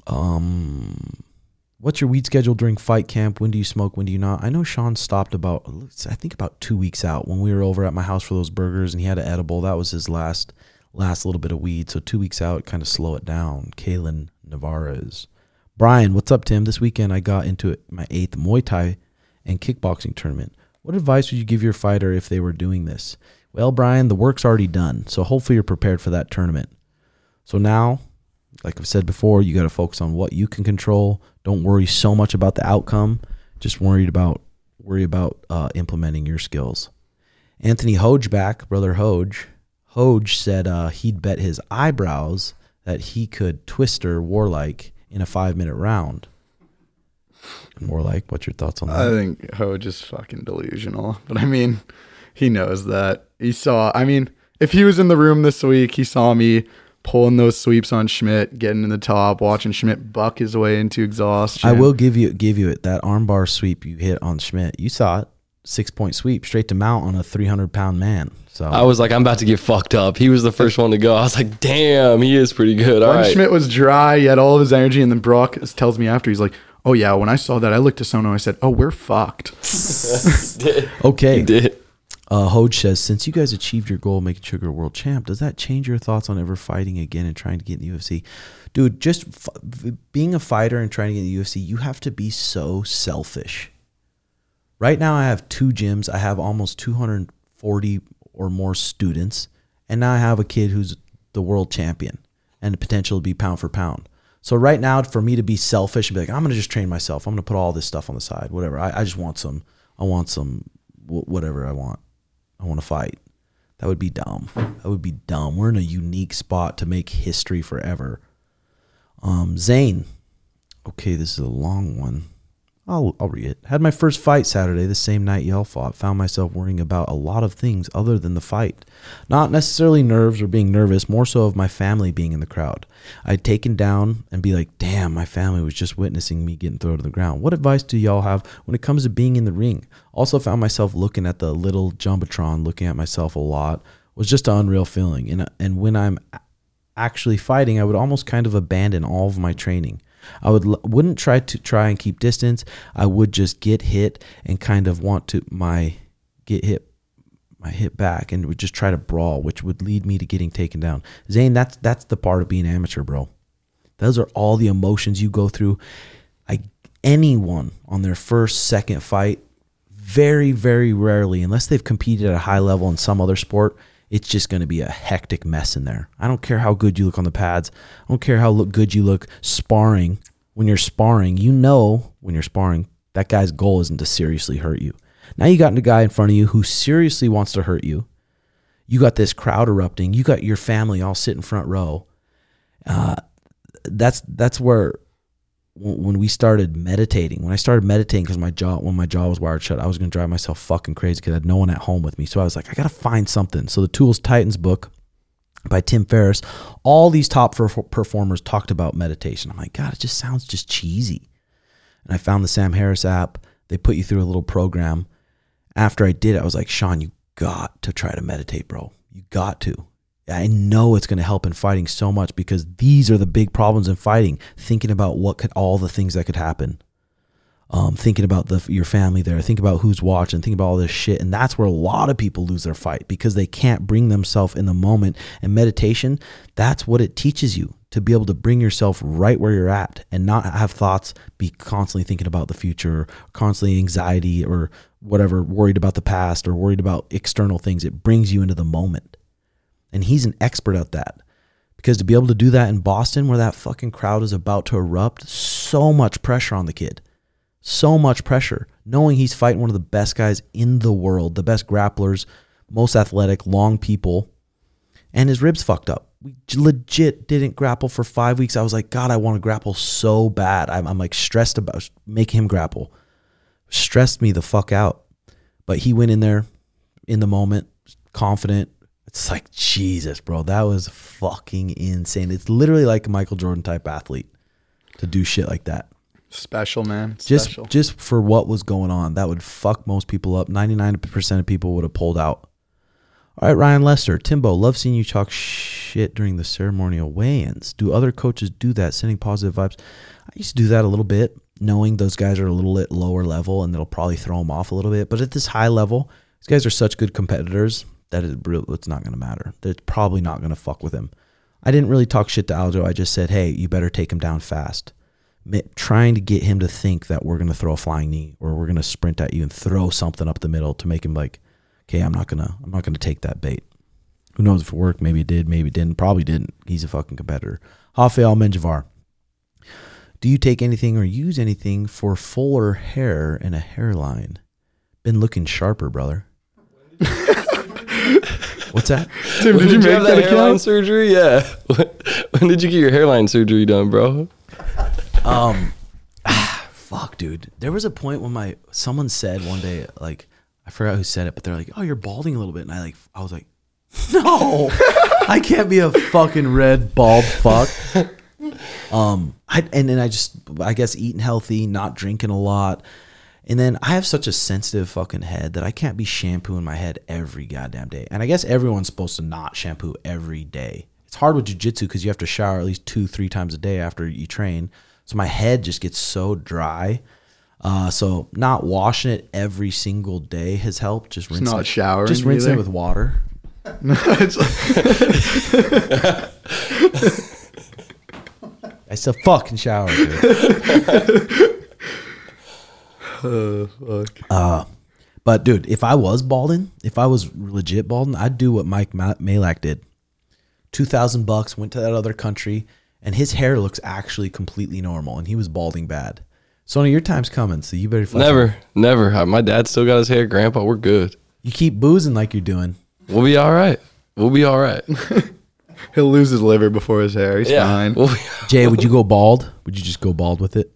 Um, what's your weed schedule during fight camp? When do you smoke? When do you not? I know Sean stopped about, I think about two weeks out when we were over at my house for those burgers, and he had an edible. That was his last, last little bit of weed. So two weeks out, kind of slow it down. Kalen Navarez. Brian, what's up, Tim? This weekend I got into it, my eighth Muay Thai and kickboxing tournament. What advice would you give your fighter if they were doing this? Well, Brian, the work's already done. So hopefully you're prepared for that tournament. So now, like I've said before, you got to focus on what you can control. Don't worry so much about the outcome. Just worried about worry about uh, implementing your skills. Anthony Hoge back, brother Hoge. Hoge said uh, he'd bet his eyebrows that he could twister Warlike in a five minute round. Warlike, what's your thoughts on that? I think Ho is fucking delusional. But I mean, he knows that. He saw, I mean, if he was in the room this week, he saw me pulling those sweeps on Schmidt, getting in the top, watching Schmidt buck his way into exhaustion. I will give you give you it that armbar sweep you hit on Schmidt. You saw it, six point sweep straight to mount on a three hundred pound man. So I was like, I'm about to get fucked up. He was the first one to go. I was like, damn, he is pretty good. All When right. Schmidt was dry, he had all of his energy, and then Brock tells me after, he's like, Oh, yeah, when I saw that, I looked to Sono I said, Oh, we're fucked. okay. Uh, Hoge says, since you guys achieved your goal of making Sugar a world champ, does that change your thoughts on ever fighting again and trying to get in the UFC? Dude, just f- being a fighter and trying to get in the UFC, you have to be so selfish. Right now, I have two gyms. I have almost 240 or more students, and now I have a kid who's the world champion and the potential to be pound for pound. So right now, for me to be selfish and be like, I'm gonna just train myself. I'm gonna put all this stuff on the side, whatever. I, I just want some. I want some, wh- whatever I want. I want to fight. That would be dumb. That would be dumb. We're in a unique spot to make history forever. Um, Zane. Okay, this is a long one. I'll I'll read it. Had my first fight Saturday, the same night y'all fought. Found myself worrying about a lot of things other than the fight. Not necessarily nerves or being nervous, more so of my family being in the crowd. I'd taken down and be like, damn, my family was just witnessing me getting thrown to the ground. What advice do y'all have when it comes to being in the ring? Also found myself looking at the little jumbotron, looking at myself a lot. Was just an unreal feeling. And and when I'm actually fighting, I would almost kind of abandon all of my training. I would wouldn't try to try and keep distance. I would just get hit and kind of want to my get hit my hit back and would just try to brawl, which would lead me to getting taken down. Zane, that's that's the part of being amateur, bro. Those are all the emotions you go through. I anyone on their first second fight, very very rarely, unless they've competed at a high level in some other sport, it's just going to be a hectic mess in there. I don't care how good you look on the pads. I don't care how look good you look sparring. When you're sparring, you know when you're sparring that guy's goal isn't to seriously hurt you. Now you got a guy in front of you who seriously wants to hurt you. You got this crowd erupting. You got your family all sitting front row. Uh, that's that's where when we started meditating, when I started meditating because my jaw when my jaw was wired shut, I was gonna drive myself fucking crazy because I had no one at home with me. So I was like, I gotta find something. So the Tools Titans book by Tim Ferriss, all these top per- performers talked about meditation. I'm like, God, it just sounds just cheesy. And I found the Sam Harris app. They put you through a little program. After I did it, I was like, Sean, you got to try to meditate, bro. You got to. I know it's going to help in fighting so much because these are the big problems in fighting. Thinking about what could all the things that could happen. Um, thinking about the your family there, think about who's watching, think about all this shit, and that's where a lot of people lose their fight because they can't bring themselves in the moment. And meditation, that's what it teaches you to be able to bring yourself right where you're at and not have thoughts be constantly thinking about the future, constantly anxiety or whatever, worried about the past or worried about external things. It brings you into the moment. And he's an expert at that. Because to be able to do that in Boston where that fucking crowd is about to erupt, so much pressure on the kid. So much pressure. Knowing he's fighting one of the best guys in the world, the best grapplers, most athletic, long people, and his ribs fucked up. We legit didn't grapple for five weeks. I was like, God, I want to grapple so bad. I'm, I'm like stressed about making him grapple. Stressed me the fuck out. But he went in there in the moment, confident. It's like, Jesus, bro, that was fucking insane. It's literally like a Michael Jordan type athlete to do shit like that. Special, man. Just Special. just for what was going on, that would fuck most people up. 99% of people would have pulled out. All right, Ryan Lester, Timbo, love seeing you talk shit during the ceremonial weigh-ins. Do other coaches do that, sending positive vibes? I used to do that a little bit, knowing those guys are a little bit lower level and it'll probably throw them off a little bit. But at this high level, these guys are such good competitors that it, real- it's not going to matter. It's probably not going to fuck with him. I didn't really talk shit to Aljo. I just said, hey, you better take him down fast. Trying to get him to think that we're going to throw a flying knee or we're going to sprint at you and throw something up the middle to make him like, okay, I'm not gonna I'm not gonna take that bait. Who knows if it worked? Maybe it did, maybe it didn't. Probably didn't. He's a fucking competitor. Rafael Menjivar. Do you take anything or use anything for fuller hair and a hairline? Been looking sharper, brother. What's that? Tim, When did you make have that hairline account? surgery? Yeah. when did you get your hairline surgery done, bro? Um, fuck, dude. There was a point when my someone said one day, like, I forgot who said it, but they're like, "Oh, you're balding a little bit," and I like, I was like, "No, I can't be a fucking red bald fuck." Um, I and then I just, I guess, eating healthy, not drinking a lot, and then I have such a sensitive fucking head that I can't be shampooing my head every goddamn day. And I guess everyone's supposed to not shampoo every day. It's hard with jujitsu because you have to shower at least two, three times a day after you train. So my head just gets so dry. Uh, so not washing it every single day has helped. Just rinse not it. showering Just rinse it with water. It's- I still fucking shower. Dude. oh, fuck. Uh, but dude, if I was balding, if I was legit balding, I'd do what Mike Ma- Malak did. Two thousand bucks, went to that other country, and his hair looks actually completely normal, and he was balding bad. Sonny, your time's coming, so you better fucking- Never, never. Uh, My dad still got his hair. Grandpa, we're good. You keep boozing like you're doing. We'll be all right. We'll be all right. He'll lose his liver before his hair. He's yeah. fine. We'll be, Jay, would you go bald? Would you just go bald with it?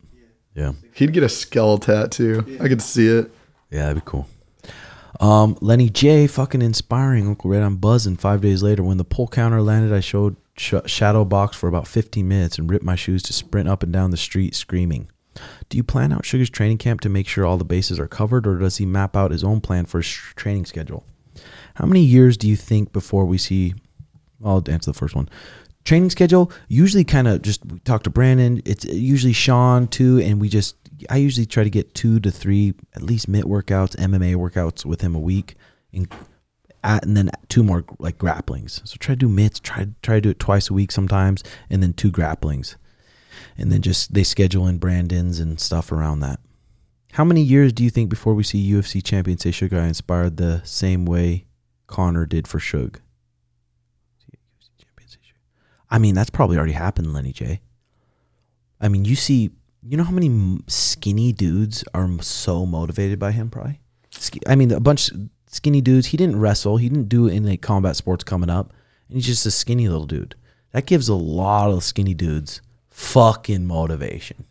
Yeah. He'd get a skull tattoo. I could see it. Yeah, that'd be cool. Um, Lenny J, fucking inspiring. Uncle Red, I'm buzzing. Five days later, when the pull counter landed, I showed sh- shadow box for about 15 minutes and ripped my shoes to sprint up and down the street screaming. Do you plan out Sugar's training camp to make sure all the bases are covered, or does he map out his own plan for his sh- training schedule? How many years do you think before we see? I'll answer the first one. Training schedule usually kind of just talk to Brandon. It's usually Sean too, and we just I usually try to get two to three at least mid workouts, MMA workouts with him a week, and, at, and then two more like grapplings. So try to do mitts, try try to do it twice a week sometimes, and then two grapplings, and then just they schedule in Brandon's and stuff around that. How many years do you think before we see UFC champion say Sugar I inspired the same way Conor did for Suge? I mean, that's probably already happened, Lenny J. I mean, you see, you know how many skinny dudes are so motivated by him, probably? I mean, a bunch of skinny dudes. He didn't wrestle, he didn't do any combat sports coming up, and he's just a skinny little dude. That gives a lot of skinny dudes fucking motivation.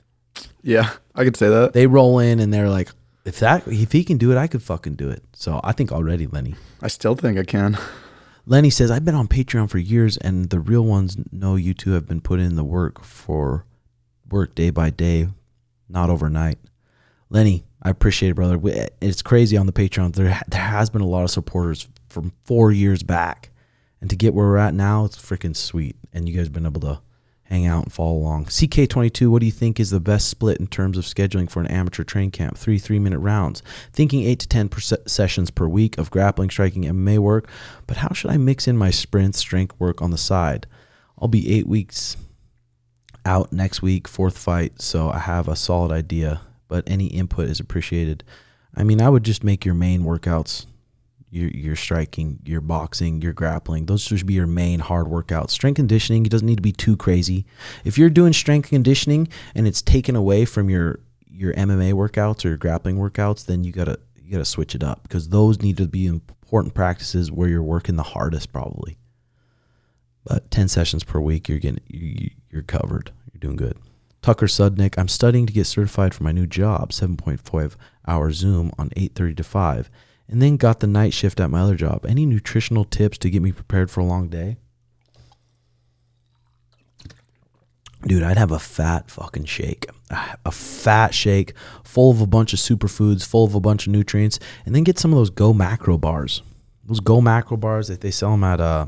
Yeah, I could say that. They roll in and they're like, if that if he can do it, I could fucking do it. So I think already, Lenny. I still think I can. Lenny says, I've been on Patreon for years and the real ones know you two have been putting in the work for work day by day, not overnight. Lenny, I appreciate it, brother. It's crazy on the Patreon. There, there has been a lot of supporters from four years back. And to get where we're at now, it's freaking sweet. And you guys have been able to hang out and follow along. CK22, what do you think is the best split in terms of scheduling for an amateur train camp? Three three minute rounds. Thinking eight to 10 per se- sessions per week of grappling, striking, MMA work. But how should I mix in my sprint strength work on the side? I'll be eight weeks out next week, fourth fight, so I have a solid idea. But any input is appreciated. I mean, I would just make your main workouts your your striking, your boxing, your grappling. Those should be your main hard workouts. Strength conditioning it doesn't need to be too crazy. If you're doing strength conditioning and it's taken away from your your MMA workouts or your grappling workouts, then you gotta you gotta switch it up because those need to be important practices where you're working the hardest probably. But ten sessions per week, you're getting you- you're covered. You're doing good. Tucker Sudnick, I'm studying to get certified for my new job, 7.5 hour Zoom on 8:30 to 5 and then got the night shift at my other job. Any nutritional tips to get me prepared for a long day? Dude, I'd have a fat fucking shake. A fat shake full of a bunch of superfoods, full of a bunch of nutrients, and then get some of those GoMacro bars. Those GoMacro bars that they sell them at uh,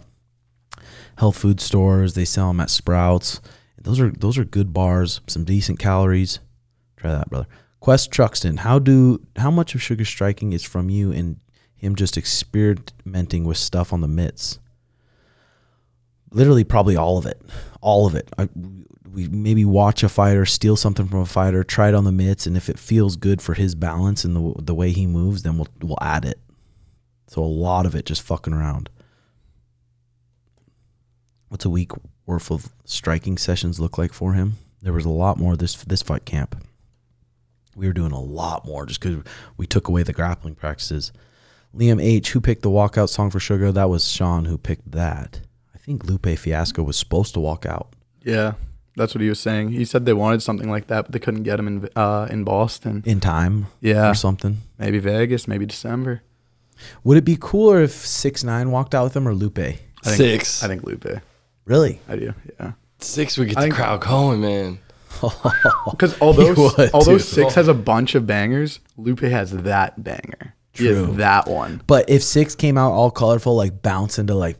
health food stores. They sell them at Sprouts. Those are those are good bars. Some decent calories. Try that, brother. Quest Truxton, how do how much of sugar striking is from you and him just experimenting with stuff on the mitts? Literally, probably all of it. All of it. I, we maybe watch a fighter steal something from a fighter, try it on the mitts, and if it feels good for his balance and the the way he moves, then we'll we'll add it. So a lot of it just fucking around. What's a week worth of striking sessions look like for him? There was a lot more this this fight camp. We were doing a lot more just because we took away the grappling practices. Liam H, who picked the walkout song for Sugar? That was Sean who picked that. I think Lupe Fiasco was supposed to walk out. Yeah, that's what he was saying. He said they wanted something like that, but they couldn't get him in uh, in Boston. in time Yeah. or something. Maybe Vegas, maybe December. Would it be cooler if six nine walked out with him or Lupe? I think, Six. I think Lupe. Really? I do. Yeah. Six would get I the think- crowd going, man. Because although would, although six has a bunch of bangers, Lupe has that banger. He True. has that one. But if six came out all colorful, like bounce into like,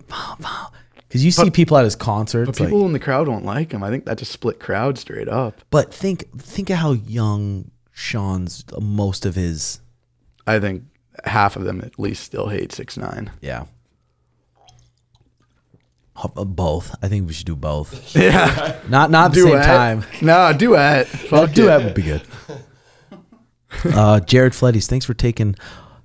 because you see people at his concerts, But like, people in the crowd won't like him. I think that just split crowd straight up. but think think of how young Sean's uh, most of his I think half of them at least still hate six nine. yeah. Uh, Both. I think we should do both. Yeah. Not not at the same time. No, duet. Fuck do it. that would be good. uh, Jared Fleddies, thanks for taking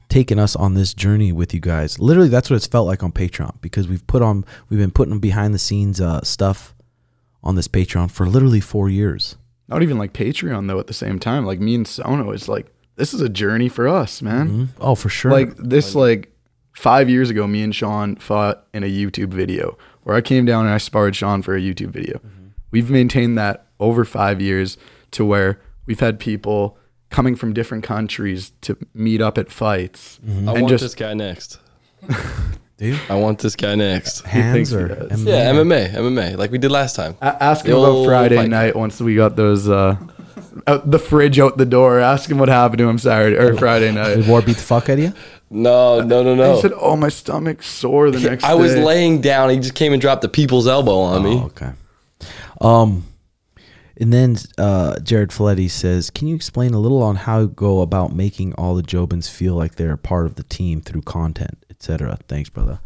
taking us on this journey with you guys. Literally, that's what it's felt like on Patreon because we've put on we've been putting behind the scenes uh, stuff on this Patreon for literally four years. Not even like Patreon though. At the same time, like me and Sono is like this is a journey for us, man. Oh, for sure. Like this, like five years ago, me and Sean fought in a YouTube video where I came down and I sparred Sean for a YouTube video. We've maintained that over five years to where we've had people coming from different countries to meet up at fights I and want just this guy next. dude, I want this guy next. hands thinks he or. MMA? Yeah, MMA, MMA, like we did last time. A- ask him The about Friday fight. night once we got those uh out the fridge out the door. Ask him what happened to him Saturday or Friday night. Did War beat the fuck out of you? No, no, no, He no. said, "Oh, my stomach's sore the next day. I was day." laying down. He just came and dropped the people's elbow on me. Oh, okay. Um, and then uh, Jared Folletti says, "Can you explain a little on how you go about making all the Jobins feel like they're a part of the team through content, etc.?" Thanks, brother.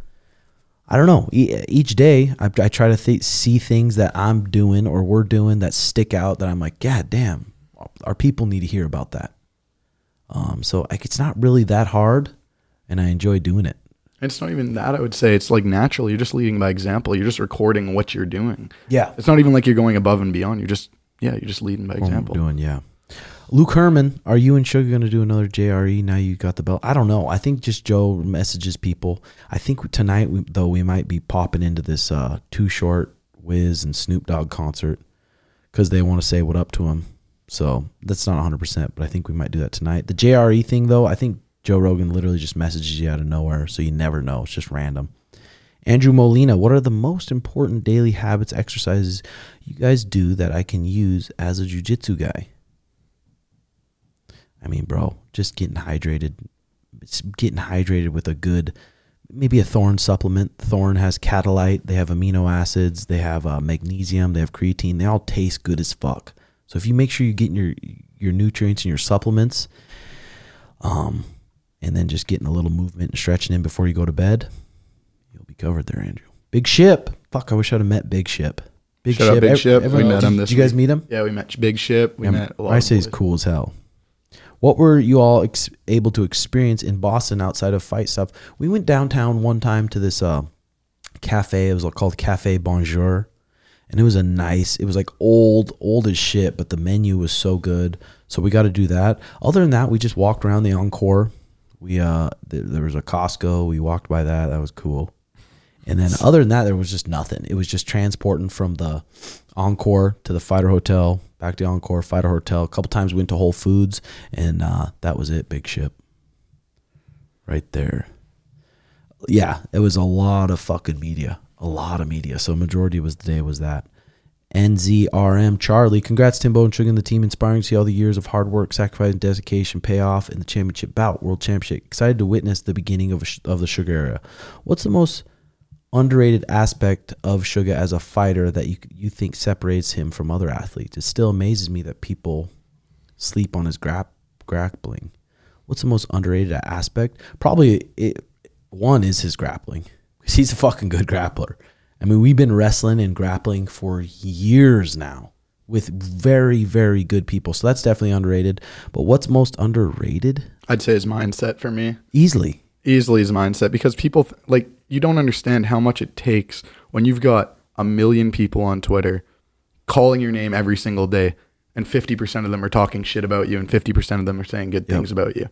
I don't know. E- Each day, I, I try to th- see things that I'm doing or we're doing that stick out. That I'm like, God damn, our people need to hear about that. Um, so like, it's not really that hard, and I enjoy doing it. It's not even that. I would say it's like natural. You're just leading by example. You're just recording what you're doing. Yeah, It's not even like you're going above and beyond. You're just yeah. You're just leading by what example. doing, yeah. Luke Herman, are you and Sugar going to do another JRE now you got the belt? I don't know. I think just Joe messages people. I think tonight, we, though, we might be popping into this uh, Too Short, Wiz, and Snoop Dogg concert because they want to say what up to him. So that's not 100%, but I think we might do that tonight. The JRE thing, though, I think Joe Rogan literally just messages you out of nowhere, so you never know. It's just random. Andrew Molina, what are the most important daily habits, exercises you guys do that I can use as a jujitsu guy? I mean, bro, just getting hydrated, getting hydrated with a good, maybe a Thorne supplement. Thorne has catalyte, they have amino acids, they have uh, magnesium, they have creatine. They all taste good as fuck. So if you make sure you're getting your your nutrients and your supplements, um, and then just getting a little movement and stretching in before you go to bed, you'll be covered there, Andrew. Big Ship. Fuck, I wish I'd have met Big Ship. Big Shout out Big Ev- Ship. We everyone- met did- him this Did you guys meet him? Yeah, we met Big Ship. We Yeah, met a lot. I say he's cool as hell. What were you all ex- able to experience in Boston outside of fight stuff? We went downtown one time to this uh, cafe. It was called Cafe Bonjour, and it was a nice. It was like old, old as shit, but the menu was so good. So we got to do that. Other than that, we just walked around the Encore. We uh, th- there was a Costco. We walked by that. That was cool. And then other than that, there was just nothing. It was just transporting from the Encore to the Fighter Hotel, back to Encore, Fighter Hotel. A couple times we went to Whole Foods, and uh, that was it. Big ship. Right there. Yeah, it was a lot of fucking media. A lot of media. So majority was the day was that. NZRM Charlie, congrats Timbo and Sugar and the team, inspiring to see all the years of hard work, sacrifice, and dedication pay off in the championship bout, world championship. Excited to witness the beginning of of the Sugar era. What's the most underrated aspect of Sugar as a fighter that you you think separates him from other athletes? It still amazes me that people sleep on his grap grappling. What's the most underrated aspect? Probably it, one is his grappling. 'Cause He's a fucking good grappler. I mean, we've been wrestling and grappling for years now with very, very good people. So that's definitely underrated. But what's most underrated? I'd say his mindset for me. Easily. easily his mindset because people th- like you don't understand how much it takes when you've got a million people on Twitter calling your name every single day and 50% of them are talking shit about you and 50% of them are saying good things about you.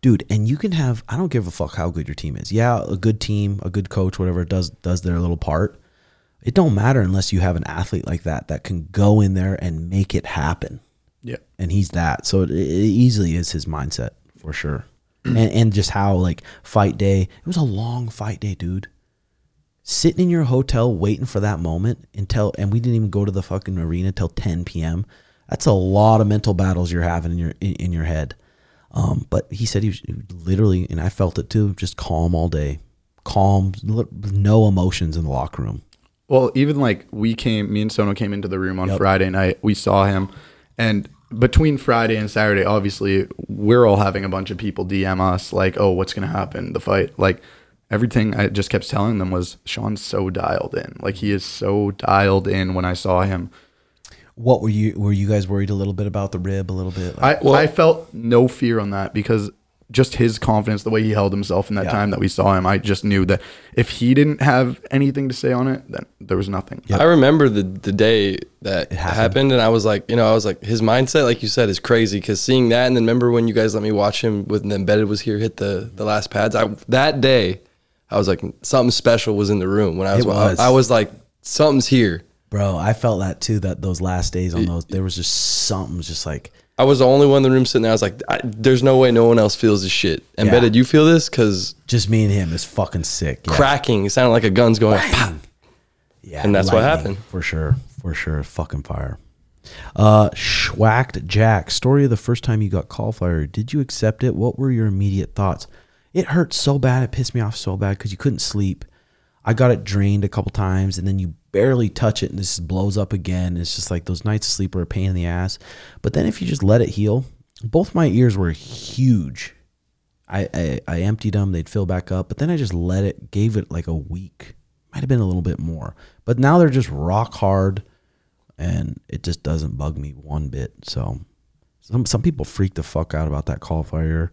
Dude and you can have i don't give a fuck how good your team is. Yeah a good team a good coach whatever does does their little part. It don't matter unless you have an athlete like that that can go in there and make it happen. Yeah. and he's that. So it, it easily is his mindset for sure. And, and just how like fight day it was a long fight day dude. Sitting in your hotel waiting for that moment until and we didn't even go to the fucking arena till 10 p.m that's a lot of mental battles you're having in your in, in your head um, but he said he was literally and i felt it too just calm all day calm no emotions in the locker room Well, even like we came, me and Sono came into the room on Friday night. We saw him, and between Friday and Saturday, obviously, we're all having a bunch of people DM us like, "Oh, what's gonna happen? The fight?" Like everything I just kept telling them was Sean's so dialed in. Like he is so dialed in. When I saw him, what were you were you guys worried a little bit about the rib a little bit like, I I felt no fear on that because just his confidence, the way he held himself in that Yeah. time that we saw him, I just knew that if he didn't have anything to say on it, then there was nothing. I remember the the day that happened. happened. and I was like, you know, I was like, his mindset, like you said, is crazy. Because seeing that, and then remember when you guys let me watch him when the embedded was here, hit the the last pads. I that day, I was like, something special was in the room. When I was, It was. I, was like, something's here. Bro i felt that too that those last days on those there was just something just like I was the only one in the room sitting there. I was like, I, there's no way no one else feels this shit. Embedded, you feel this? Because just me and him is fucking sick yeah. cracking, it sounded like a gun's going. Yeah, And that's what happened. for sure. For sure, fucking fire. Uh, Schwacked Jack. Story of the first time you got cauliflower. Did you accept it? What were your immediate thoughts? It hurt so bad. It pissed me off so bad because you couldn't sleep. I got it drained a couple times, and then you barely touch it, and this blows up again. It's just like those nights of sleep are a pain in the ass. But then if you just let it heal, both my ears were huge. I, I, I emptied them, they'd fill back up, but then I just let it, gave it like a week. Might have been a little bit more. But now they're just rock hard and it just doesn't bug me one bit. So some some people freak the fuck out about that cauliflower.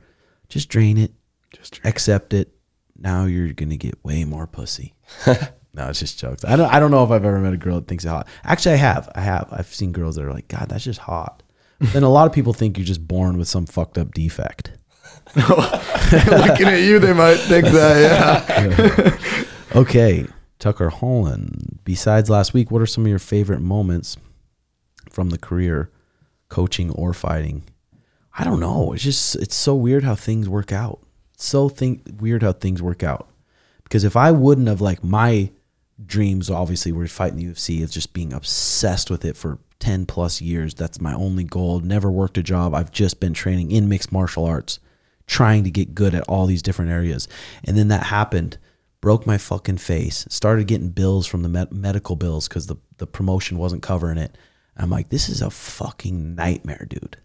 Just drain it. Just accept it. Now you're gonna get way more pussy. no, it's just jokes. I don't I don't know if I've ever met a girl that thinks it's hot. Actually I have. I have. I've seen girls that are like, God, that's just hot. But then a lot of people think you're just born with some fucked up defect. Looking at you, they might think that. Yeah. Okay, Tucker Holland. Besides last week, what are some of your favorite moments from the career, coaching or fighting? I don't know. It's just it's so weird how things work out. So think weird how things work out. Because if I wouldn't have like my dreams, obviously, were fighting the UFC. It's just being obsessed with it for ten plus years. That's my only goal. Never worked a job. I've just been training in mixed martial arts, trying to get good at all these different areas. And then that happened broke my fucking face started getting bills from the med- medical bills because the, the promotion wasn't covering it i'm like this is a fucking nightmare dude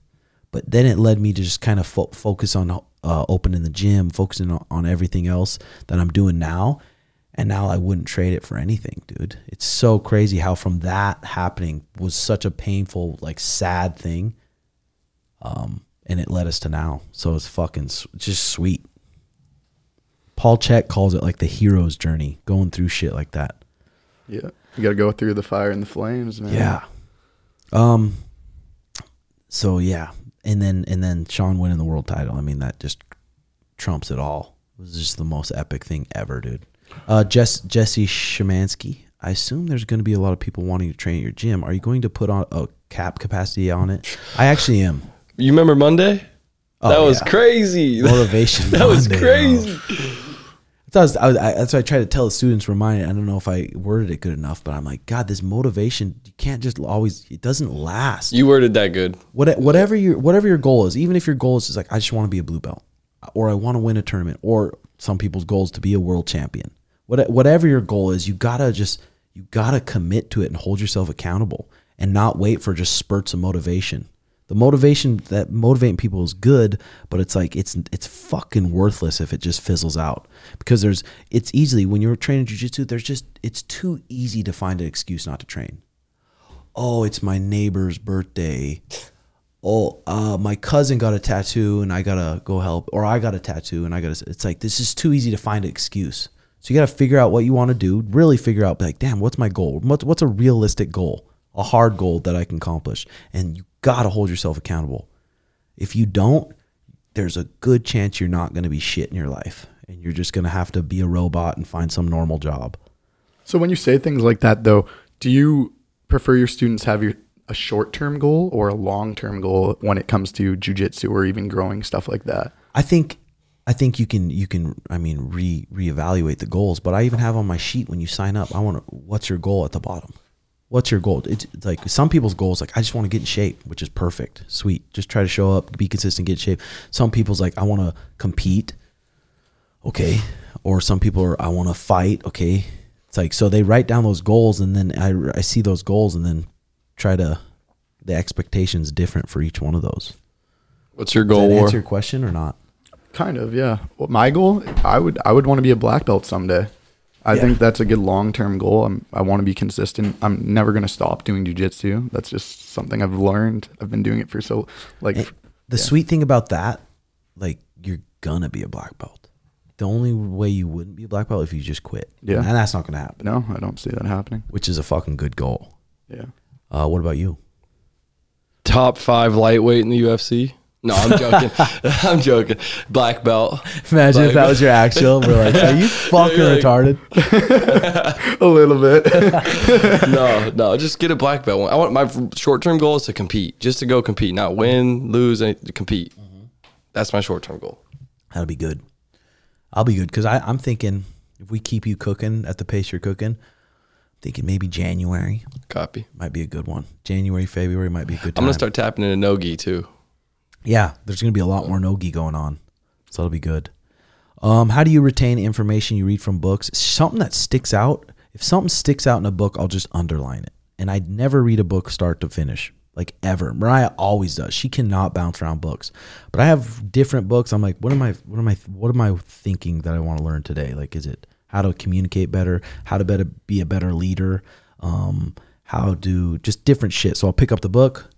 but then it led me to just kind of fo- focus on uh, opening the gym focusing on, on everything else that i'm doing now and now i wouldn't trade it for anything dude it's so crazy how from that happening was such a painful like sad thing um and it led us to now so it's fucking s- just sweet Paul Chek calls it like the hero's journey, going through shit like that. yeah. You got to go through the fire and the flames, man. Yeah. Um. So yeah, and then and then Sean winning the world title. I mean, that just trumps it all. It was just the most epic thing ever, dude. Uh, Jess Jesse Shemansky. I assume there's going to be a lot of people wanting to train at your gym. Are you going to put on a cap capacity on it? I actually am. You remember Monday? Oh, that was yeah. crazy. Motivation. that was Monday, bro. crazy. That's, I was, I, that's what I try to tell the students. Remind I don't know if I worded it good enough, but I'm like, God, this motivation you can't just always. It doesn't last. You worded that good. What, whatever your whatever your goal is, even if your goal is just like I just want to be a blue belt, or I want to win a tournament, or some people's goals to be a world champion. What, whatever your goal is, you gotta just you gotta commit to it and hold yourself accountable, and not wait for just spurts of motivation. The motivation that motivating people is good, but it's like it's it's fucking worthless if it just fizzles out. Because there's it's easily when you're training jujitsu, there's just it's too easy to find an excuse not to train. Oh, it's my neighbor's birthday. oh, uh, my cousin got a tattoo and I gotta go help, or I got a tattoo and I gotta. It's like this is too easy to find an excuse. So you got to figure out what you want to do. Really figure out, like, damn, what's my goal? What's what's a realistic goal? A hard goal that I can accomplish, and you got to hold yourself accountable. If you don't, there's a good chance you're not going to be shit in your life, and you're just going to have to be a robot and find some normal job. So when you say things like that, though, do you prefer your students have your a short term goal or a long term goal when it comes to jujitsu or even growing stuff like that? I think I think you can you can I mean re reevaluate the goals, but I even have on my sheet when you sign up, I want to what's your goal at the bottom? What's your goal? It's, it's like some people's goals like I just want to get in shape, which is perfect. Sweet. Just try to show up, be consistent, get in shape. Some people's like I want to compete. Okay. Or some people are I want to fight, okay? It's like so they write down those goals and then I I see those goals and then try to the expectations different for each one of those. What's your Does goal, that answer your question or not? Kind of, yeah. Well, my goal, I would, I would want to be a black belt someday. I Yeah. think that's a good long term goal. I'm, I want to be consistent. I'm never gonna stop doing jujitsu. That's just something I've learned. I've been doing it for so, like, And the sweet thing about that, like you're gonna be a black belt. The only way you wouldn't be a black belt if you just quit. Yeah. and that's not gonna happen. no, I don't see that happening. Which is a fucking good goal. Yeah. Uh, what about you? Top five lightweight in the UFC? No, I'm joking. I'm joking. Black belt. Imagine if if that that was your actual. We're like, are you fucking you're like- retarded? A little bit. no, no, just get a black belt. I want my short term goal is to compete, just to go compete, not win, lose, to compete. Mm-hmm. That's my short term goal. That'll be good. I'll be good because I'm thinking if we keep you cooking at the pace you're cooking, thinking maybe January Copy. might be a good one. January, February might be a good time. I'm gonna start tapping into nogi too. Yeah, there's going to be a lot more nogi going on, so that'll be good. Um, how do you retain information you read from books? Something that sticks out. If something sticks out in a book, I'll just underline it. And I'd never read a book start to finish, like ever. Mariah always does. She cannot bounce around books. But I have different books. I'm like, what am I? What am I? What am I thinking that I want to learn today? Like, is it how to communicate better? How to better be a better leader? Um, how to just different shit. So I'll pick up the book,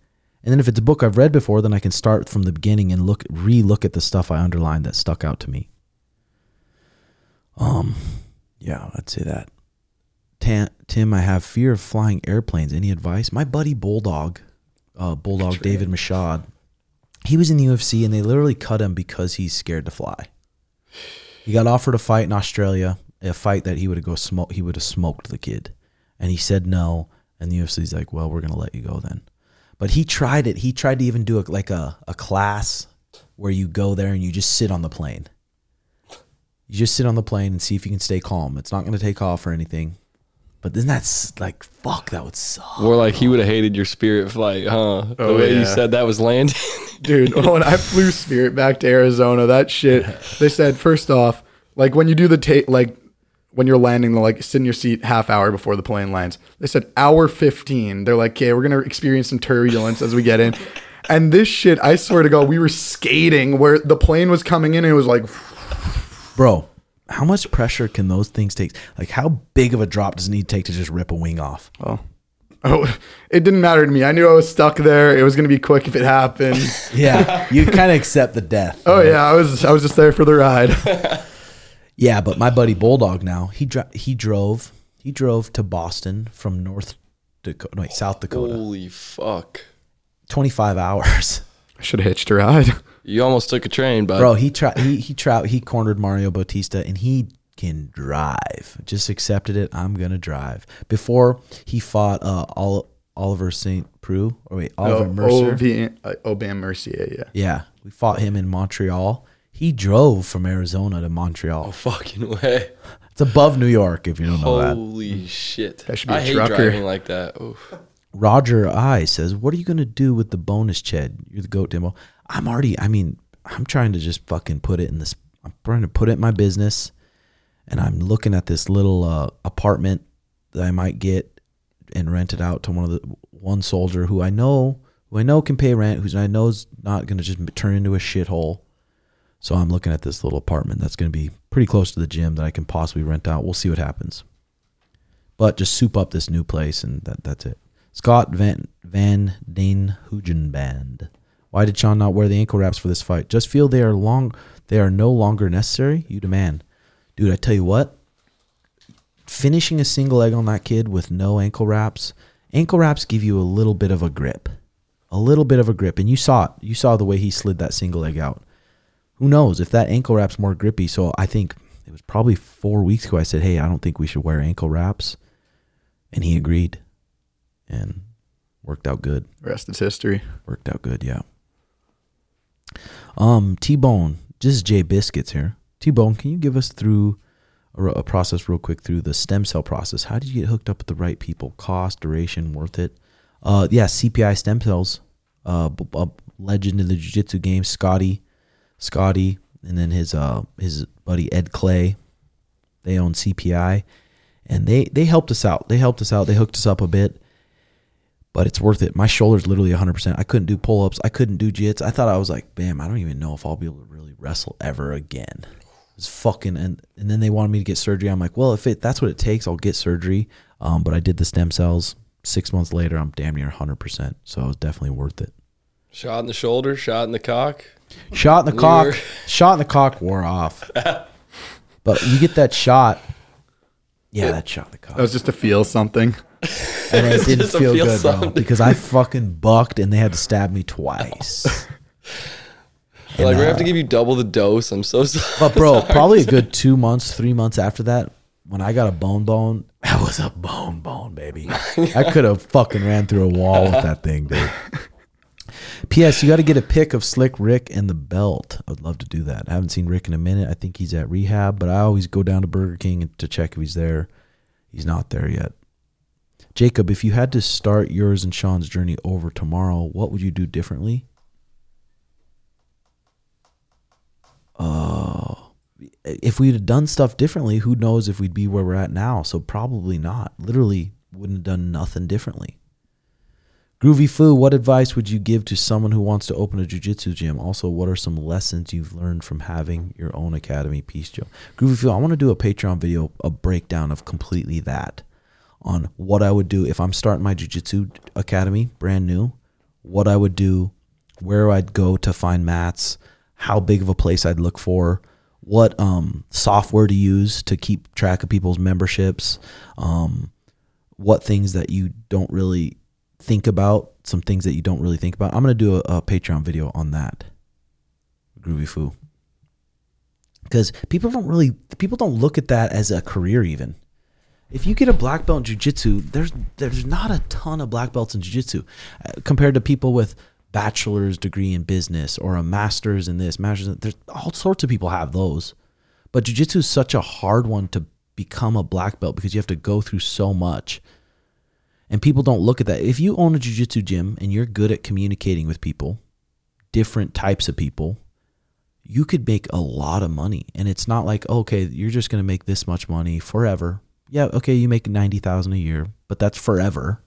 and then if it's a book I've read before, then I can start from the beginning and look re-look at the stuff I underlined that stuck out to me. Um, yeah, I'd say that. Tan, Tim, I have fear of flying airplanes. Any advice? My buddy Bulldog, uh, Bulldog David Michaud, he was in the UFC and they literally cut him because he's scared to fly. He got offered a fight in Australia, a fight that he would have go smoke. He would have smoked the kid, and he said no. And the UFC's like, "Well, we're gonna let you go then." But he tried it. He tried to even do a, like a, a class where you go there and you just sit on the plane. You just sit on the plane and see if you can stay calm. It's not going to take off or anything. But then that's like, fuck, that would suck. More like he would have hated your spirit flight, huh? The Oh, way you said that was landing. Dude, when I flew Spirit back to Arizona, that shit, they said, first off, like when you do the take, like when you're landing, like sit in your seat half hour before the plane lands. They said hour 15. They're like, okay, we're going to experience some turbulence as we get in. And this shit, I swear to God, we were skating where the plane was coming in and it was like, Bro, how much pressure can those things take? Like, how big of a drop does it need to take to just rip a wing off? oh, oh, it didn't matter to me. I knew I was stuck there. It was going to be quick if it happened. Yeah, you kind of accept the death. oh yeah, I was, I was just there for the ride. Yeah, but my buddy Bulldog now he dro- he drove he drove to Boston from North Dakota, no, wait, South Dakota, Holy fuck! twenty five hours. I should have hitched a ride. You almost took a train, but Bro, he tried he he tried he cornered Mario Bautista and he can drive. Just accepted it. I'm gonna drive. Before he fought uh Ol- Oliver St. Preux or wait Oliver Oh, Mercer. O.V. uh, Aubin-Mercier, yeah. yeah, we fought him in Montreal. He drove from Arizona to Montreal. oh fucking way! It's above New York if you don't know that. Holy shit! That should be I a hate trucker. driving like that. Oof. Roger I says, "What are you going to do with the bonus, Ched? You're the goat demo. I'm already. I mean, I'm trying to just fucking put it in this. I'm trying to put it in my business, and I'm looking at this little uh, apartment that I might get and rent it out to one of the one soldier who I know who I know can pay rent, who I know is not going to just turn into a shithole. So I'm looking at this little apartment that's going to be pretty close to the gym that I can possibly rent out. We'll see what happens. But just soup up this new place, and that that's it. Scott Van Van Dane Hugen Band. Why did Sean not wear the ankle wraps for this fight? Just feel they are long they are no longer necessary? You demand. Dude, I tell you what, finishing a single leg on that kid with no ankle wraps, ankle wraps give you a little bit of a grip. A little bit of a grip. And you saw it. You saw the way he slid that single leg out. Who knows if that ankle wrap's more grippy? So I think it was probably four weeks ago I said, Hey, I don't think we should wear ankle wraps. And he agreed. And worked out good. Rest is history. Worked out good, yeah. Um, T Bone, this is Jay Biscuits here. T Bone, can you give us through a, a process real quick through the stem cell process? How did you get hooked up with the right people? Cost, duration, worth it? Uh, yeah, CPI stem cells. Uh, b- b- legend in the jiu-jitsu game, Scotty, Scotty, and then his uh his buddy Ed Clay. They own CPI, and they they helped us out. They helped us out. They hooked us up a bit but it's worth it. My shoulder's literally 100%. I couldn't do pull ups. I couldn't do jits. I thought I was like, bam, I don't even know if I'll be able to really wrestle ever again. It's fucking, and, and then they wanted me to get surgery. I'm like, well, if it that's what it takes, I'll get surgery. Um, but I did the stem cells. Six months later, I'm damn near 100%. So it was definitely worth it. Shot in the shoulder, shot in the cock. Shot in the cock. were- Shot in the cock wore off. but you get that shot. Yeah, that shot in the cock. That was just to feel something. and it didn't just to feel, feel good, bro, something. because I fucking bucked and they had to stab me twice. like And, we have uh, to give you double the dose. I'm so sorry. But bro, probably a good two months, three months after that, when I got a bone bone, that was a bone bone, baby. I could have fucking ran through a wall with that thing, dude. P.S. You got to get a pic of Slick Rick and the belt. I would love to do that. I haven't seen Rick in a minute. I think he's at rehab, but I always go down to Burger King to check if he's there. He's not there yet. Jacob, if you had to start yours and Sean's journey over tomorrow, what would you do differently? Uh, if we'd have done stuff differently, who knows if we'd be where we're at now? So probably not. Literally, wouldn't have done nothing differently. Groovy Foo, what advice would you give to someone who wants to open a jujitsu gym? Also, what are some lessons you've learned from having your own academy? Peace, Joe. Groovy Foo, I want to do a Patreon video, a breakdown of completely that on what I would do if I'm starting my jujitsu academy brand new, what I would do, where I'd go to find mats, how big of a place I'd look for, what um, software to use to keep track of people's memberships, um, what things that you don't really think about, some things that you don't really think about. I'm gonna do a, a Patreon video on that. Groovy Foo. Because people don't really people don't look at that as a career even. If you get a black belt in jiu-jitsu, there's there's not a ton of black belts in jiu-jitsu uh, compared to people with bachelor's degree in business or a master's in this, master's in, there's all sorts of people have those. But jiu-jitsu is such a hard one to become a black belt because you have to go through so much. And people don't look at that. If you own a jiu-jitsu gym and you're good at communicating with people, different types of people, you could make a lot of money. And it's not like, okay, you're just going to make this much money forever. Yeah, okay, you make 90,000 a year, but that's forever.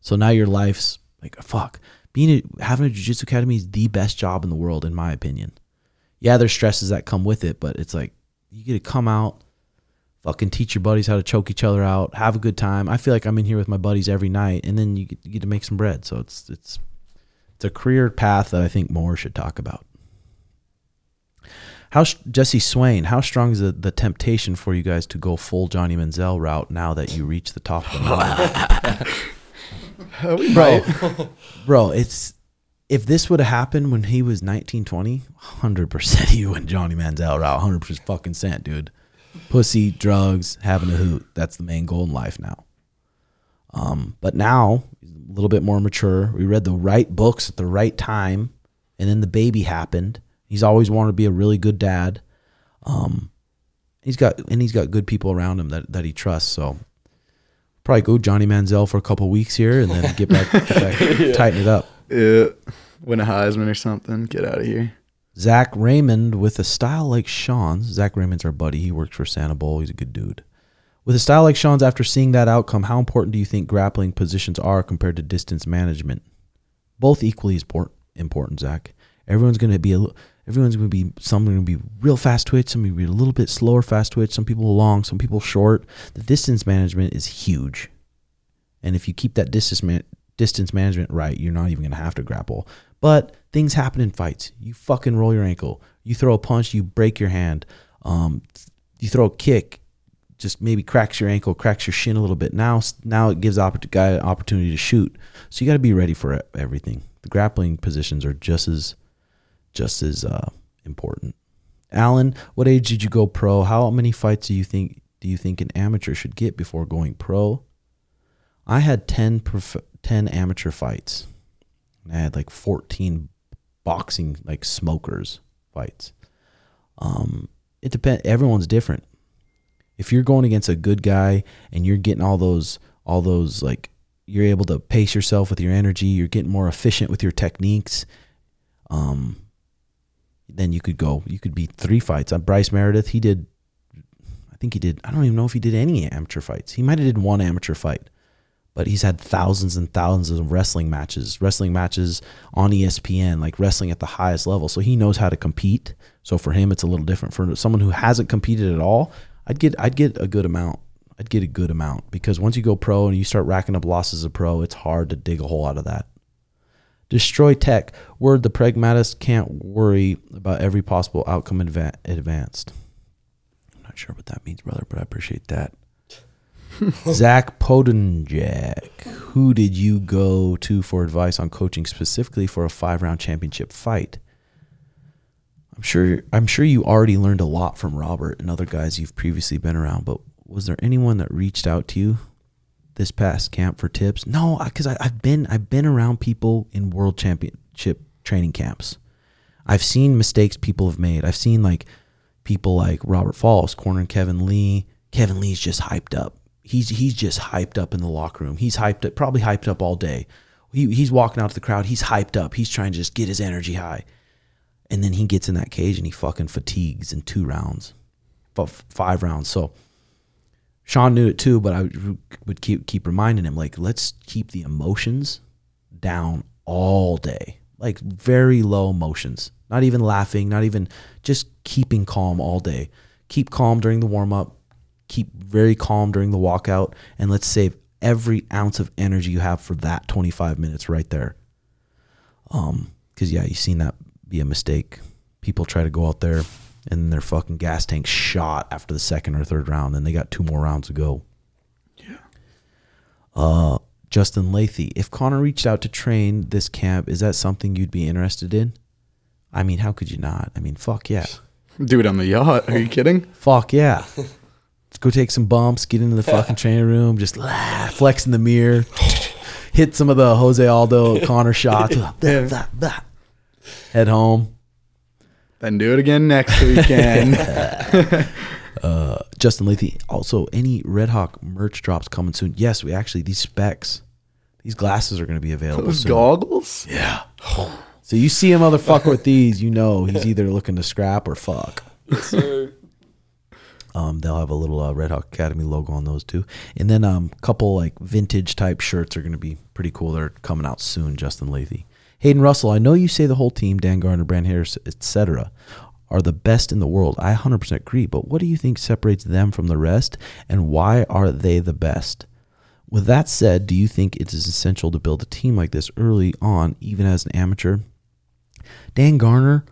So now your life's like fuck. Being a, having a jiu-jitsu academy is the best job in the world in my opinion. Yeah, there's stresses that come with it, but it's like you get to come out fucking teach your buddies how to choke each other out, have a good time. I feel like I'm in here with my buddies every night, and then you get, you get to make some bread. So it's it's it's a career path that I think more should talk about. How Jesse Swain? How strong is the, the temptation for you guys to go full Johnny Manziel route now that you reach the top of the mountain? bro, bro, it's if this would have happened when he was 19, 20, 100% he went Johnny Manziel route, 100% fucking cent, dude pussy, drugs, having a hoot. That's the main goal in life now. Um, but now a little bit more mature. We read the right books at the right time, and then the baby happened. He's always wanted to be a really good dad. Um, he's got and he's got good people around him that, that he trusts. So probably go Johnny Manziel for a couple weeks here, and then get back, get back tighten it up. Yeah. Win a Heisman or something. Get out of here. Zach Raymond with a style like Sean's. Zach Raymond's our buddy. He works for Sanabul. He's a good dude. With a style like Sean's, after seeing that outcome, how important do you think grappling positions are compared to distance management? Both equally important, Zach. Everyone's gonna be a li- everyone's gonna be some are gonna be real fast twitch, some gonna be a little bit slower fast twitch, some people long, some people short. The distance management is huge, and if you keep that distance man- distance management right, you're not even gonna have to grapple. But things happen in fights. You fucking roll your ankle. You throw a punch, you break your hand. Um, you throw a kick, just maybe cracks your ankle, cracks your shin a little bit. Now, now it gives oppor- guy an opportunity to shoot. So you got to be ready for everything. The grappling positions are just as, just as uh, important. Alan, what age did you go pro? How many fights do you think do you think an amateur should get before going pro? I had 10, prof- 10 amateur fights. I had like 14 boxing like smokers fights. Um, it depends. Everyone's different. If you're going against a good guy and you're getting all those, all those like, you're able to pace yourself with your energy. You're getting more efficient with your techniques. Um, then you could go. You could be three fights. On Bryce Meredith, he did. I think he did. I don't even know if he did any amateur fights. He might have did one amateur fight but he's had thousands and thousands of wrestling matches, wrestling matches on ESPN, like wrestling at the highest level. So he knows how to compete. So for him, it's a little different. For someone who hasn't competed at all, I'd get I'd get a good amount. I'd get a good amount because once you go pro and you start racking up losses as a pro, it's hard to dig a hole out of that. Destroy tech. Word the pragmatist can't worry about every possible outcome adva- advanced. I'm not sure what that means, brother, but I appreciate that. Zach Podunjak, who did you go to for advice on coaching specifically for a five round championship fight? I'm sure I'm sure you already learned a lot from Robert and other guys you've previously been around, but was there anyone that reached out to you this past camp for tips? No, because I've been I've been around people in world championship training camps. I've seen mistakes people have made. I've seen like people like Robert Follis cornering Kevin Lee. Kevin Lee's just hyped up. He's he's just hyped up in the locker room. He's hyped up, probably hyped up all day. He, he's walking out to the crowd. He's hyped up. He's trying to just get his energy high. And then he gets in that cage and he fucking fatigues in two rounds, f- five rounds. So Sean knew it too, but I would keep keep reminding him like, let's keep the emotions down all day, like very low emotions, not even laughing, not even just keeping calm all day. Keep calm during the warm up, keep very calm during the walkout, and let's save every ounce of energy you have for that 25 minutes right there. Um, because yeah, you've seen that be a mistake. People try to go out there and their fucking gas tank shot after the second or third round, and they got two more rounds to go. Yeah. Uh, Justin Lathy, if Conor reached out to train this camp, is that something you'd be interested in? I mean, how could you not? I mean, fuck yeah. Do it on the yacht. Are you kidding? Fuck yeah. Let's go take some bumps, get into the fucking training room, just laugh, flex in the mirror, hit some of the Jose Aldo Conor shots. Blah, blah, blah. Head home. Then do it again next weekend. Uh, Justin Lathy. Also, any Red Hawk merch drops coming soon? Yes, we actually these specs, these glasses are going to be available. Those soon. goggles. Yeah. So you see a motherfucker with these, you know he's either looking to scrap or fuck. Um, they'll have a little uh, Red Hawk Academy logo on those too, and then um, a couple like vintage type shirts are going to be pretty cool. They're coming out soon. Justin Lathy, Hayden Russell. I know you say the whole team, Dan Garner, Brand Harris, etc., are the best in the world. I 100% agree. But what do you think separates them from the rest, and why are they the best? With that said, do you think it is essential to build a team like this early on, even as an amateur? Dan Garner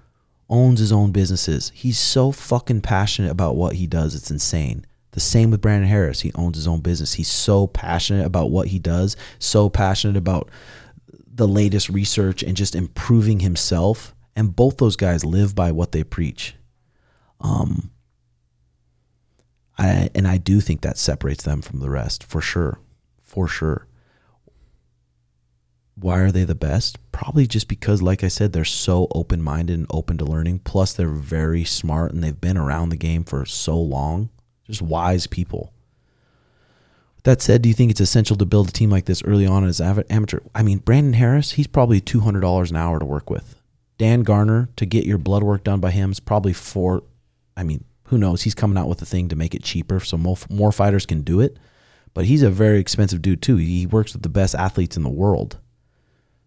owns his own businesses. He's so fucking passionate about what he does. It's insane. The same with Brandon Harris. He owns his own business. He's so passionate about what he does, so passionate about the latest research and just improving himself. And both those guys live by what they preach. Um I and I do think that separates them from the rest for sure. For sure. Why are they the best? Probably just because, like I said, they're so open minded and open to learning. Plus, they're very smart and they've been around the game for so long. Just wise people. With that said, do you think it's essential to build a team like this early on as amateur? I mean, Brandon Harris, he's probably $200 an hour to work with. Dan Garner, to get your blood work done by him, is probably four. I mean, who knows? He's coming out with a thing to make it cheaper so more, more fighters can do it. But he's a very expensive dude, too. He works with the best athletes in the world.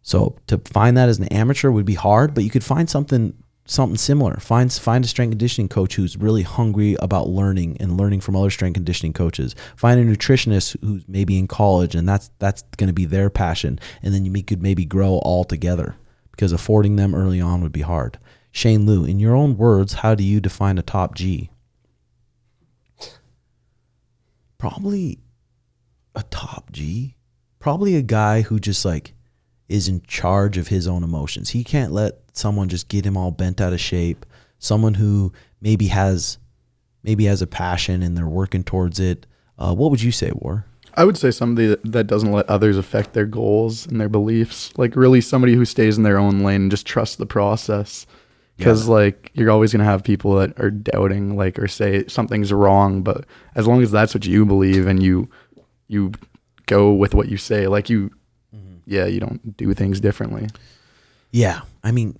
So to find that as an amateur would be hard, but you could find something something similar. Find find a strength conditioning coach who's really hungry about learning and learning from other strength conditioning coaches. Find a nutritionist who's maybe in college and that's that's going to be their passion, and then you could maybe grow all together because affording them early on would be hard. Shane Liu, in your own words, how do you define a top G? Probably a top G. Probably a guy who just like is in charge of his own emotions. He can't let someone just get him all bent out of shape. Someone who maybe has maybe has a passion and they're working towards it. Uh, what would you say, War? I would say somebody that, that doesn't let others affect their goals and their beliefs. Like really somebody who stays in their own lane and just trusts the process. Because like you're always gonna have people that are doubting, like or say something's wrong. But as long as that's what you believe and you you go with what you say, like you, yeah, you don't do things differently. Yeah, I mean,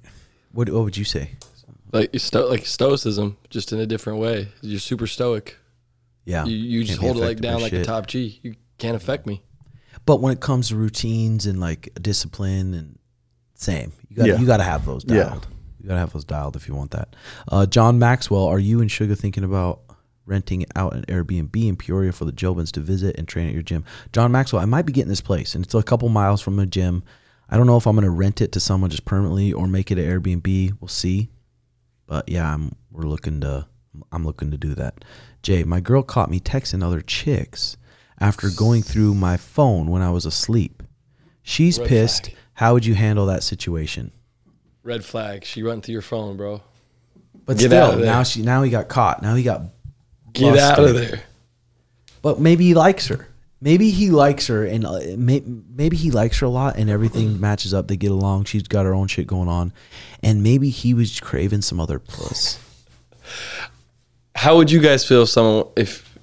what what would you say? Like sto- like stoicism, just in a different way. You're super stoic. Yeah, You, you just hold it like down like a top G. You can't affect me. But when it comes to routines and like discipline and same, you got Yeah. you got to have those Yeah. dialed. You got to have those dialed if you want that. Uh, John Maxwell, are you and Sugar thinking about renting out an Airbnb in Peoria for the Jobins to visit and train at your gym? John Maxwell, I might be getting this place, and it's a couple miles from a gym. I don't know if I'm going to rent it to someone just permanently or make it an Airbnb. We'll see. But yeah, I'm we're looking to I'm looking to do that. Jay, my girl caught me texting other chicks after going through my phone when I was asleep. She's Red pissed. flag. How would you handle that situation? Red flag. She run through your phone, bro. But Get still, out of there. now she now he got caught. Now he got Get out of there. But maybe he likes her. Maybe he likes her, and uh, may, maybe he likes her a lot, and everything matches up. They get along. She's got her own shit going on, and maybe he was craving some other puss. How would you guys feel if someone if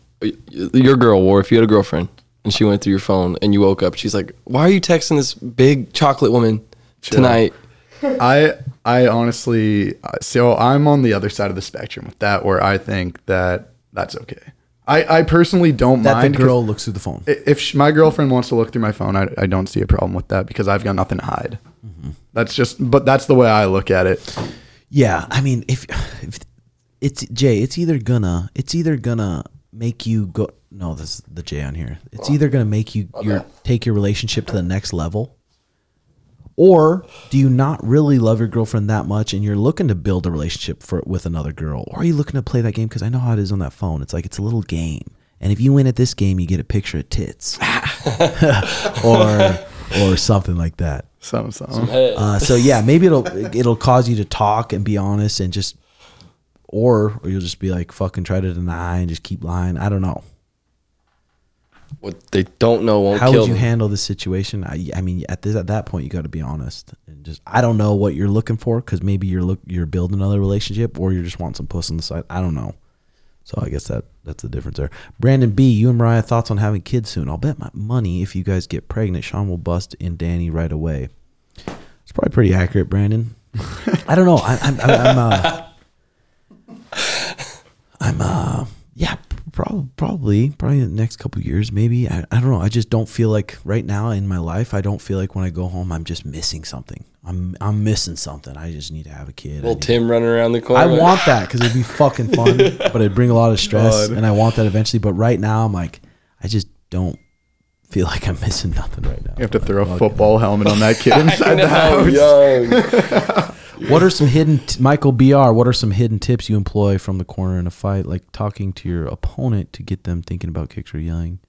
your girl wore if you had a girlfriend and she went through your phone and you woke up, she's like, "Why are you texting this big chocolate woman tonight?" I I honestly uh, so I'm on the other side of the spectrum with that, where I think that that's okay. I I personally don't That mind the girl looks through the phone. i- if sh- my girlfriend wants to look through my phone, I, I don't see a problem with that because I've got nothing to hide. Mm-hmm. That's just, but that's the way I look at it. Yeah, I mean, if, if it's Jay, it's either gonna it's either gonna make you go. No, this is the J on here. It's either gonna make you your take your relationship to the next level, or do you not really love your girlfriend that much and you're looking to build a relationship for with another girl, or are you looking to play that game? Because I know how it is on that phone. It's like it's a little game, and if you win at this game, you get a picture of tits, or or something like that. So, so Uh, so yeah, maybe it'll it'll cause you to talk and be honest and just, or or you'll just be like fucking try to deny and just keep lying. I don't know. What they don't know won't How kill would you them. handle this situation? I, I mean, at this at that point, you got to be honest and just. I don't know what you're looking for because maybe you're look you're building another relationship or you're just want some puss on the side. I don't know. So I guess that that's the difference there. Brandon B, you and Mariah thoughts on having kids soon? I'll bet my money if you guys get pregnant, Sean will bust in Danny right away. It's probably pretty accurate, Brandon. I don't know. I, I'm I'm I'm uh, I'm uh yeah probably probably probably in the next couple of years maybe I, I don't know I just don't feel like right now in my life I don't feel like when I go home I'm just missing something I'm I'm missing something I just need to have a kid I Little need- Tim running around the corner. I want that because it'd be fucking fun, but it'd bring a lot of stress, God. and I want that eventually. But right now, I'm like, I just don't feel like I'm missing nothing right now. you have to throw a football helmet on that kid inside the house. young. What are some hidden t- Michael Br? What are some hidden tips you employ from the corner in a fight, like talking to your opponent to get them thinking about kicks or yelling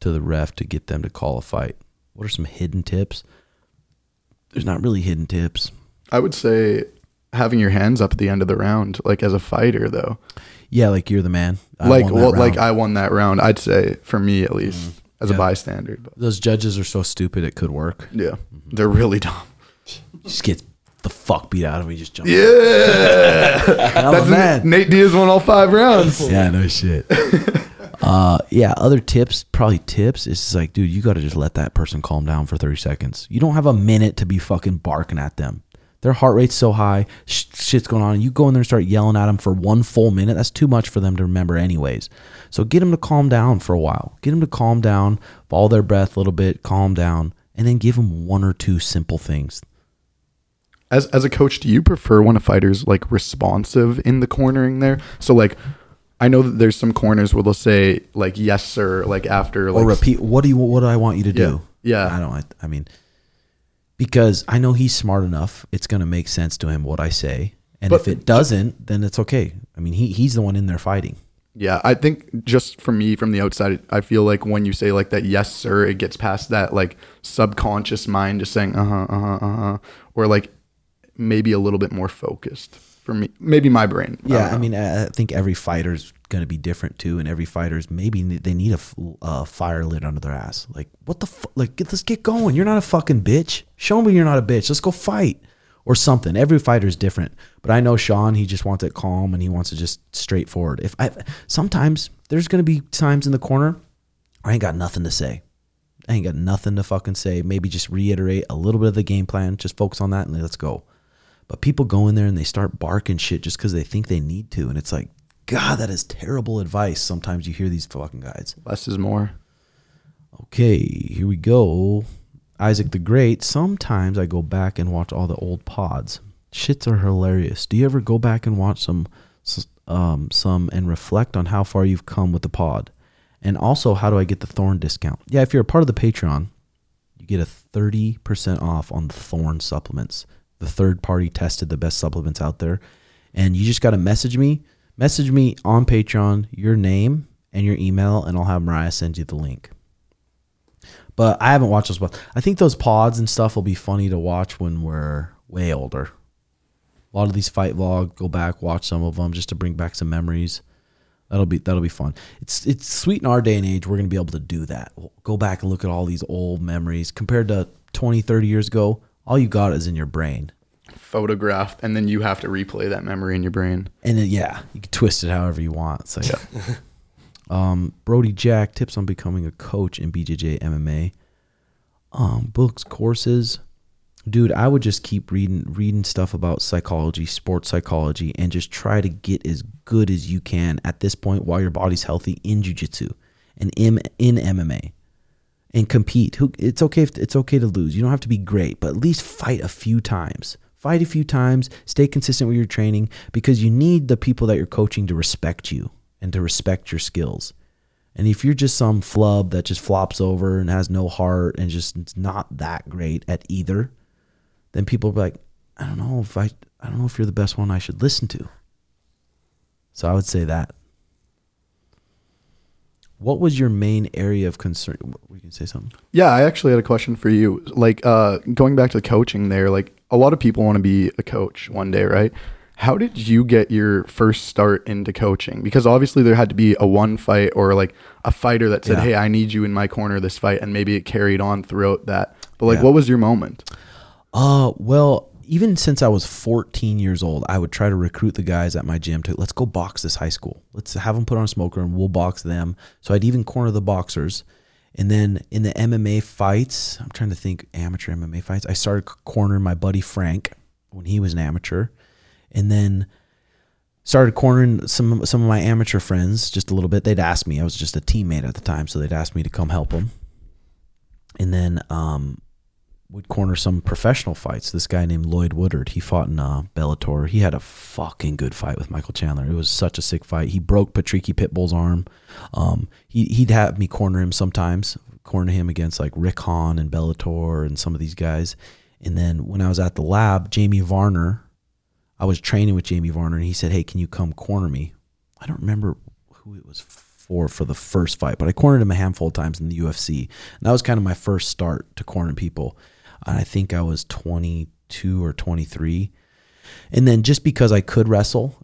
to the ref to get them to call a fight? What are some hidden tips? There's not really hidden tips. I would say having your hands up at the end of the round, like as a fighter, though. Yeah, like you're the man. I like, well, like. I won that round. I'd say for me at least, mm-hmm. as Yeah. a bystander. But those judges are so stupid it could work. yeah, mm-hmm. they're really dumb. Just get the fuck beat out of me. Just jumped. Yeah, I'm a that's man. Nate Diaz won all five rounds. Yeah, no shit. uh, yeah, other tips, probably tips. It's just like, dude, you got to just let that person calm down for 30 seconds. You don't have a minute to be fucking barking at them. Their heart rate's so high, sh- shit's going on, you go in there and start yelling at them for one full minute. That's too much for them to remember, anyways. So get them to calm down for a while. Get them to calm down, follow their breath a little bit, calm down, and then give them one or two simple things. As as a coach, do you prefer when a fighter's like responsive in the cornering there? So like, I know that there's some corners where they'll say like yes sir, like after like or repeat, what do you, what do I want you to do? Yeah. Yeah. I don't, I, I mean, because I know he's smart enough. It's going to make sense to him what I say, and But- if it doesn't, then it's okay. I mean, he he's the one in there fighting. Yeah, I think just for me from the outside, I feel like when you say like that, yes, sir, it gets past that like subconscious mind just saying, uh huh, uh huh, uh huh, or like maybe a little bit more focused for me. Maybe my brain. Yeah, don't I mean, I I think every fighter's going to be different too, and every fighter's maybe they need a, uh, fire lit under their ass. Like, what the fu- like? Get let's get going. You're not a fucking bitch. Show me you're not a bitch. Let's go fight or something. Every fighter's different, but I know Sean. He just wants it calm and he wants it just straightforward. If I sometimes there's going to be times in the corner I ain't got nothing to say. I ain't got nothing to fucking say. Maybe just reiterate a little bit of the game plan. Just focus on that and let's go. But people go in there and they start barking shit just because they think they need to. And it's like, God, that is terrible advice. Sometimes you hear these fucking guys. less is more. Okay, here we go. Isaac the Great. Sometimes I go back and watch all the old pods. Shits are hilarious. Do you ever go back and watch some, um, some and reflect on how far you've come with the pod? And also, how do I get the Thorne discount? Yeah, if you're a part of the Patreon, you get a 30% off on the Thorne supplements. The third party tested the best supplements out there. And you just got to message me. Message me on Patreon, your name and your email, and I'll have Mariah send you the link. But I haven't watched those pods. I think those pods and stuff will be funny to watch when we're way older. A lot of these fight vlogs, go back, watch some of them just to bring back some memories. That'll be that'll be fun. It's it's sweet in our day and age. We're gonna be able to do that. We'll go back and look at all these old memories compared to 20, 30 years ago. All you got is in your brain. Photographed, and then you have to replay that memory in your brain. And then, yeah, you can twist it however you want. So like, um, Brody Jack tips on becoming a coach in BJJ MMA. Um, books, courses, dude. I would just keep reading, reading stuff about psychology, sports psychology, and just try to get as good as you can at this point while your body's healthy in jujitsu and in in MMA and compete. It's okay if it's okay to lose. You don't have to be great, but at least fight a few times. Fight a few times, stay consistent with your training because you need the people that you're coaching to respect you and to respect your skills. And if you're just some flub that just flops over and has no heart and just not that great at either, then people are like, I don't know if I I don't know if you're the best one I should listen to. So I would say that. What was your main area of concern? We can say something? Yeah, I actually had a question for you. Like, uh, going back to the coaching there, like a lot of people want to be a coach one day, right? How did you get your first start into coaching? Because obviously there had to be a one fight or like a fighter that said, Yeah. "Hey, I need you in my corner this fight," and maybe it carried on throughout that. But like, Yeah. what was your moment? Uh, well, even since I was 14 years old, I would try to recruit the guys at my gym to let's go box this high school. Let's have them put on a smoker and we'll box them. So I'd even corner the boxers. And then in the MMA fights, I'm trying to think amateur MMA fights. I started cornering my buddy Frank when he was an amateur. And then started cornering some some of my amateur friends just a little bit. They'd ask me. I was just a teammate at the time, so they'd ask me to come help them. And then um, would corner some professional fights. This guy named Lloyd Woodard, he fought in uh, Bellator. He had a fucking good fight with Michael Chandler. It was such a sick fight. He broke Patricky Pitbull's arm. Um, he he'd have me corner him sometimes, corner him against like Rick Hawn and Bellator and some of these guys. And then when I was at the lab, Jamie Varner, I was training with Jamie Varner, and he said, "Hey, can you come corner me?" I don't remember who it was for for the first fight, but I cornered him a handful of times in the UFC. And that was kind of my first start to corner people. And I think I was 22 or 23. And then just because I could wrestle,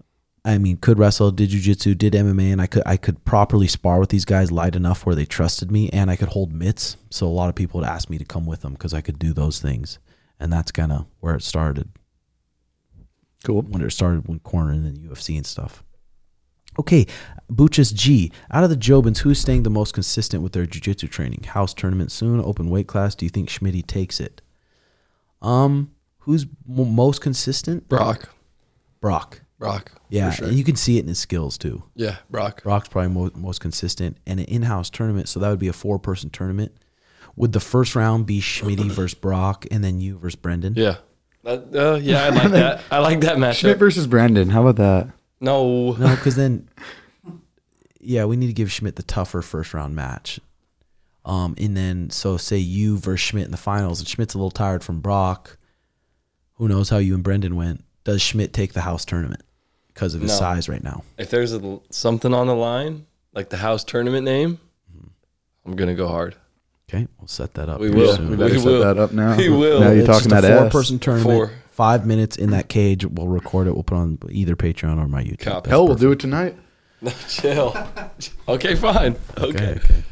I mean, could wrestle, did jujitsu, did MMA, and I could I could properly spar with these guys light enough where they trusted me, and I could hold mitts. So a lot of people would ask me to come with them because I could do those things, and that's kind of where it started Cool. when it started when cornering in the UFC and stuff. Okay, Buchas G. Out of the Jobins, who's staying the most consistent with their jiu-jitsu training? House tournament soon, open weight class. Do you think Schmitty takes it? Um, who's m- most consistent? Brock. Brock. Brock. Yeah, For sure. and you can see it in his skills too. Yeah, Brock. Brock's probably mo- most consistent, and an in-house tournament, so that would be a four-person tournament. Would the first round be Schmidt versus Brock, and then you versus Brendan? Yeah. That, uh, yeah, I like that. I like that match. Schmidt versus Brendan. How about that? No. No, because then, yeah, we need to give Schmidt the tougher first round match. Um, and then so say you versus Schmidt in the finals, and Schmidt's a little tired from Brock. Who knows how you and Brendan went? Does Schmidt take the house tournament because of his No. size right now? If there's a, something on the line, like the house tournament name, I'm gonna go hard. Okay, we'll set that up. We will. soon. We better We set will. that up now. We will. Now you're It's talking just about a S. four-person tournament. Four. Five minutes in that cage. We'll record it. We'll put on either Patreon or my YouTube. Copy. That's Hell, we'll do it tonight. No, Chill. okay, fine. Okay. Okay. okay.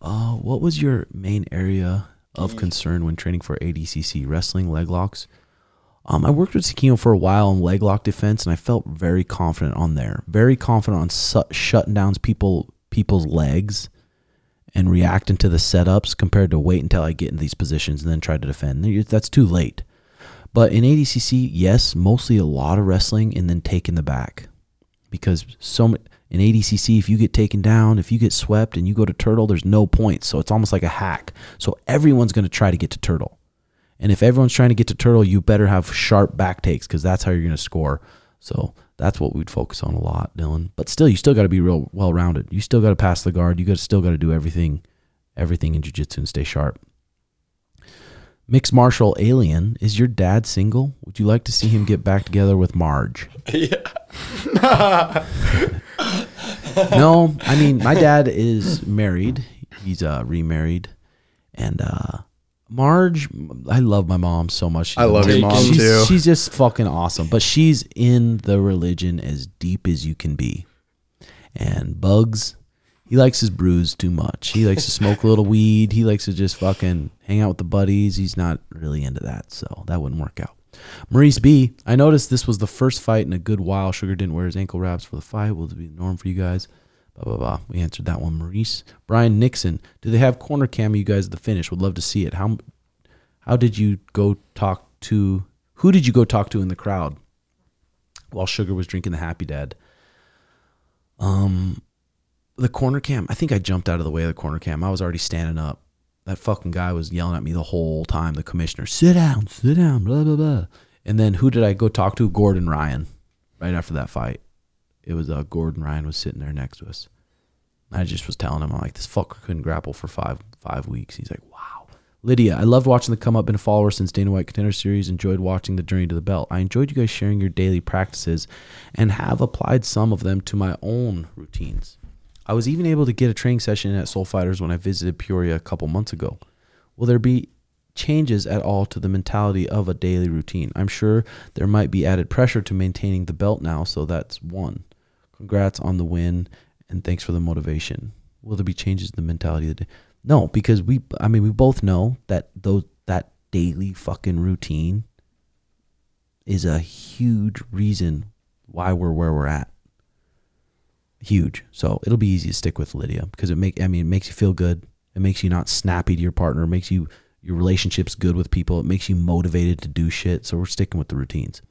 Uh, what was your main area of concern when training for ADCC? Wrestling, leg locks? Um, I worked with Sakino for a while on leg lock defense, and I felt very confident on there. Very confident on su- shutting down people people's legs and reacting to the setups compared to wait until I get in these positions and then try to defend. That's too late. But in ADCC, yes, mostly a lot of wrestling and then taking the back because so ma- in ADCC, if you get taken down, if you get swept and you go to turtle, there's no points. So it's almost like a hack. So everyone's going to try to get to turtle. And if everyone's trying to get to turtle, you better have sharp back takes because that's how you're going to score. So that's what we'd focus on a lot, Dylan. But still, you still got to be real well rounded. You still got to pass the guard. You got still got to do everything, everything in jiu-jitsu and stay sharp. Mixed martial alien is your dad single? Would you like to see him get back together with Marge? Yeah. no, I mean my dad is married. He's uh remarried, and uh Marge, I love my mom so much. She's I love your mom she's, too. She's just fucking awesome. But she's in the religion as deep as you can be. And Bugs, he likes his brews too much. He likes to smoke a little weed. He likes to just fucking hang out with the buddies. He's not really into that, so that wouldn't work out. Maurice B, I noticed this was the first fight in a good while. Sugar didn't wear his ankle wraps for the fight. Will it be the norm for you guys? Blah blah blah. We answered that one. Maurice, Brian Nixon. Do they have corner cam? You guys at the finish would love to see it. How how did you go talk to? Who did you go talk to in the crowd while Sugar was drinking the Happy Dad? Um, the corner cam. I think I jumped out of the way of the corner cam. I was already standing up. That fucking guy was yelling at me the whole time. The commissioner, sit down, sit down, blah blah blah. And then who did I go talk to? Gordon Ryan. Right after that fight, it was uh, Gordon Ryan was sitting there next to us. I just was telling him, I'm like, this fucker couldn't grapple for five five weeks. He's like, wow. Lydia, I loved watching the come up. and a follower since Dana White Contender Series. Enjoyed watching the journey to the belt. I enjoyed you guys sharing your daily practices, and have applied some of them to my own routines. I was even able to get a training session at Soul Fighters when I visited Peoria a couple months ago. Will there be changes at all to the mentality of a daily routine? I'm sure there might be added pressure to maintaining the belt now, so that's one. Congrats on the win and thanks for the motivation. Will there be changes in the mentality of the day? No, because we I mean we both know that those that daily fucking routine is a huge reason why we're where we're at. Huge. So it'll be easy to stick with Lydia because it make I mean it makes you feel good. It makes you not snappy to your partner. It makes you your relationships good with people. It makes you motivated to do shit. So we're sticking with the routines.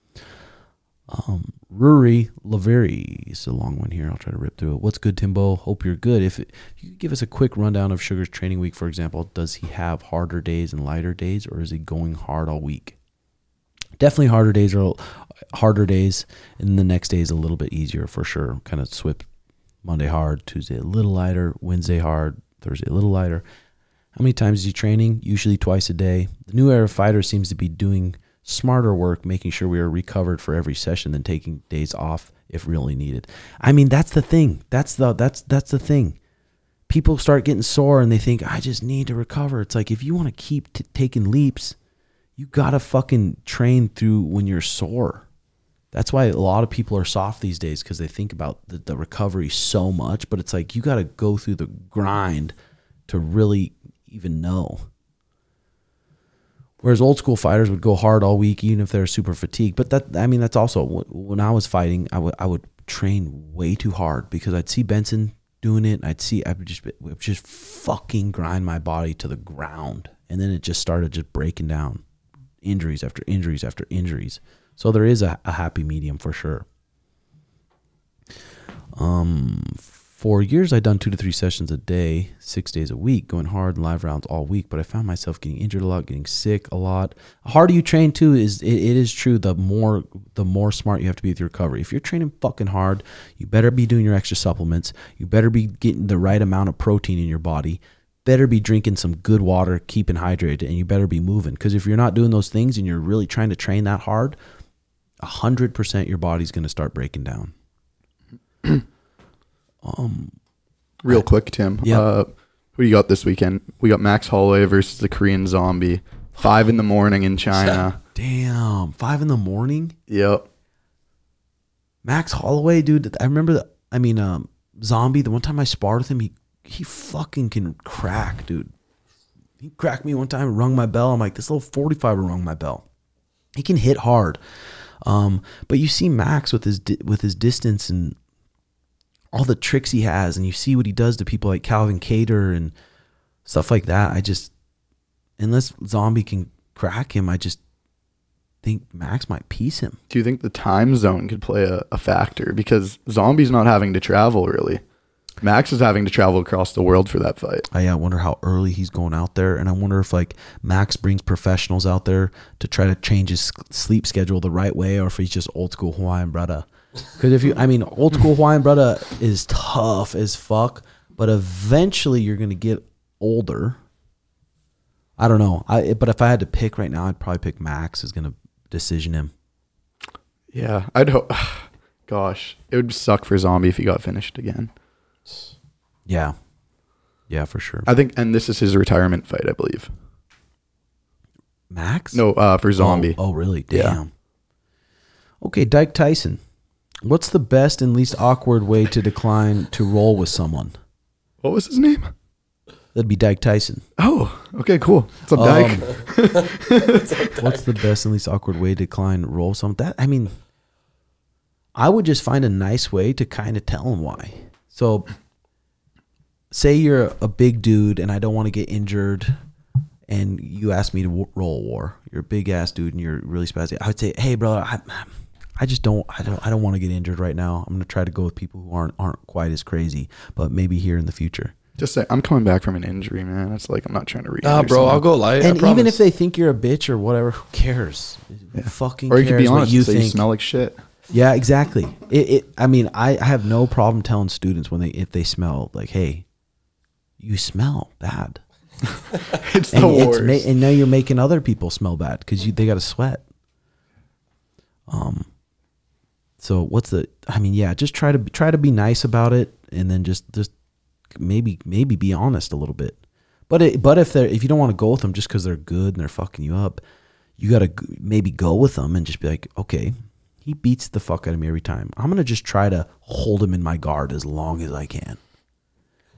Um, Ruri Laveri is a long one here. I'll try to rip through it. What's good, Timbo? Hope you're good. If, if you give us a quick rundown of Sugar's training week, for example, does he have harder days and lighter days, or is he going hard all week? Definitely harder days are harder days, and the next day is a little bit easier for sure. Kind of swip Monday hard, Tuesday a little lighter, Wednesday hard, Thursday a little lighter. How many times is he training? Usually twice a day. The new era fighter seems to be doing smarter work, making sure we are recovered for every session than taking days off if really needed. I mean, that's the thing. That's the that's that's the thing. People start getting sore and they think I just need to recover. It's like if you want to keep t- taking leaps, you gotta fucking train through when you're sore. That's why a lot of people are soft these days because they think about the, the recovery so much. But it's like you got to go through the grind to really even know. Whereas old school fighters would go hard all week, even if they're super fatigued. But that, I mean, that's also when I was fighting, I would I would train way too hard because I'd see Benson doing it. I'd see I would just would just fucking grind my body to the ground, and then it just started just breaking down, injuries after injuries after injuries. So there is a, a happy medium for sure. Um, for years I'd done two to three sessions a day, six days a week, going hard live rounds all week. But I found myself getting injured a lot, getting sick a lot. The harder you train too is it, it is true. The more the more smart you have to be with your recovery. If you're training fucking hard, you better be doing your extra supplements. You better be getting the right amount of protein in your body. Better be drinking some good water, keeping hydrated, and you better be moving. Because if you're not doing those things and you're really trying to train that hard, hundred percent your body's going to start breaking down. um, Real quick, Tim. Yeah. Uh, who you got this weekend? We got Max Holloway versus the Korean Zombie. Five in the morning in China. Damn, five in the morning. yep. Max Holloway, dude. I remember the. I mean, um, Zombie. The one time I sparred with him, he he fucking can crack, dude. He cracked me one time, and rung my bell. I'm like, this little 45 rung my bell. He can hit hard, um, but you see Max with his di- with his distance and all the tricks he has, and you see what he does to people like Calvin Kattar and stuff like that. I just, unless Zombie can crack him, I just think Max might piece him. Do you think the time zone could play a, a factor? Because Zombie's not having to travel really. Max is having to travel across the world for that fight. I uh, wonder how early he's going out there, and I wonder if like Max brings professionals out there to try to change his sleep schedule the right way, or if he's just old school Hawaiian brother. Because if you, I mean, old school Hawaiian brother is tough as fuck, but eventually you're gonna get older. I don't know, I but if I had to pick right now, I'd probably pick Max is gonna decision him. Yeah, I'd hope. Gosh, it would suck for Zombie if he got finished again. Yeah, yeah, for sure. I think, and this is his retirement fight, I believe. Max? No, uh, for Zombie. Oh, oh, really? Yeah. Damn. Okay, Dyke Tyson. What's the best and least awkward way to decline to roll with someone? What was his name? That'd be Dyke Tyson. Oh, okay, cool. What's up, Um, Dyke? What's the best and least awkward way to decline roll some that I mean I would just find a nice way to kind of tell him why. So say you're a big dude and I don't want to get injured and you ask me to w- roll a war. You're a big ass dude and you're really spazzy. I would say, "Hey brother, I I just don't I don't I don't want to get injured right now. I'm going to try to go with people who aren't aren't quite as crazy, but maybe here in the future." Just say, I'm coming back from an injury, man. It's like I'm not trying to read. Nah, bro, I'll go light. I and even if they think you're a bitch or whatever, who cares? Who Fucking Or you could cares be honest you and say you think. smell like shit. Yeah, exactly. It, it. I mean, I, I have no problem telling students when they if they smell like, hey, you smell bad, It's and the worst. ma- and now you're making other people smell bad because you they got to sweat. Um. So what's the? I mean, yeah, just try to try to be nice about it, and then just just maybe maybe be honest a little bit. But it, but if they're if you don't want to go with them just because they're good and they're fucking you up, you gotta g- maybe go with them and just be like, okay, he beats the fuck out of me every time. I'm gonna just try to hold him in my guard as long as I can,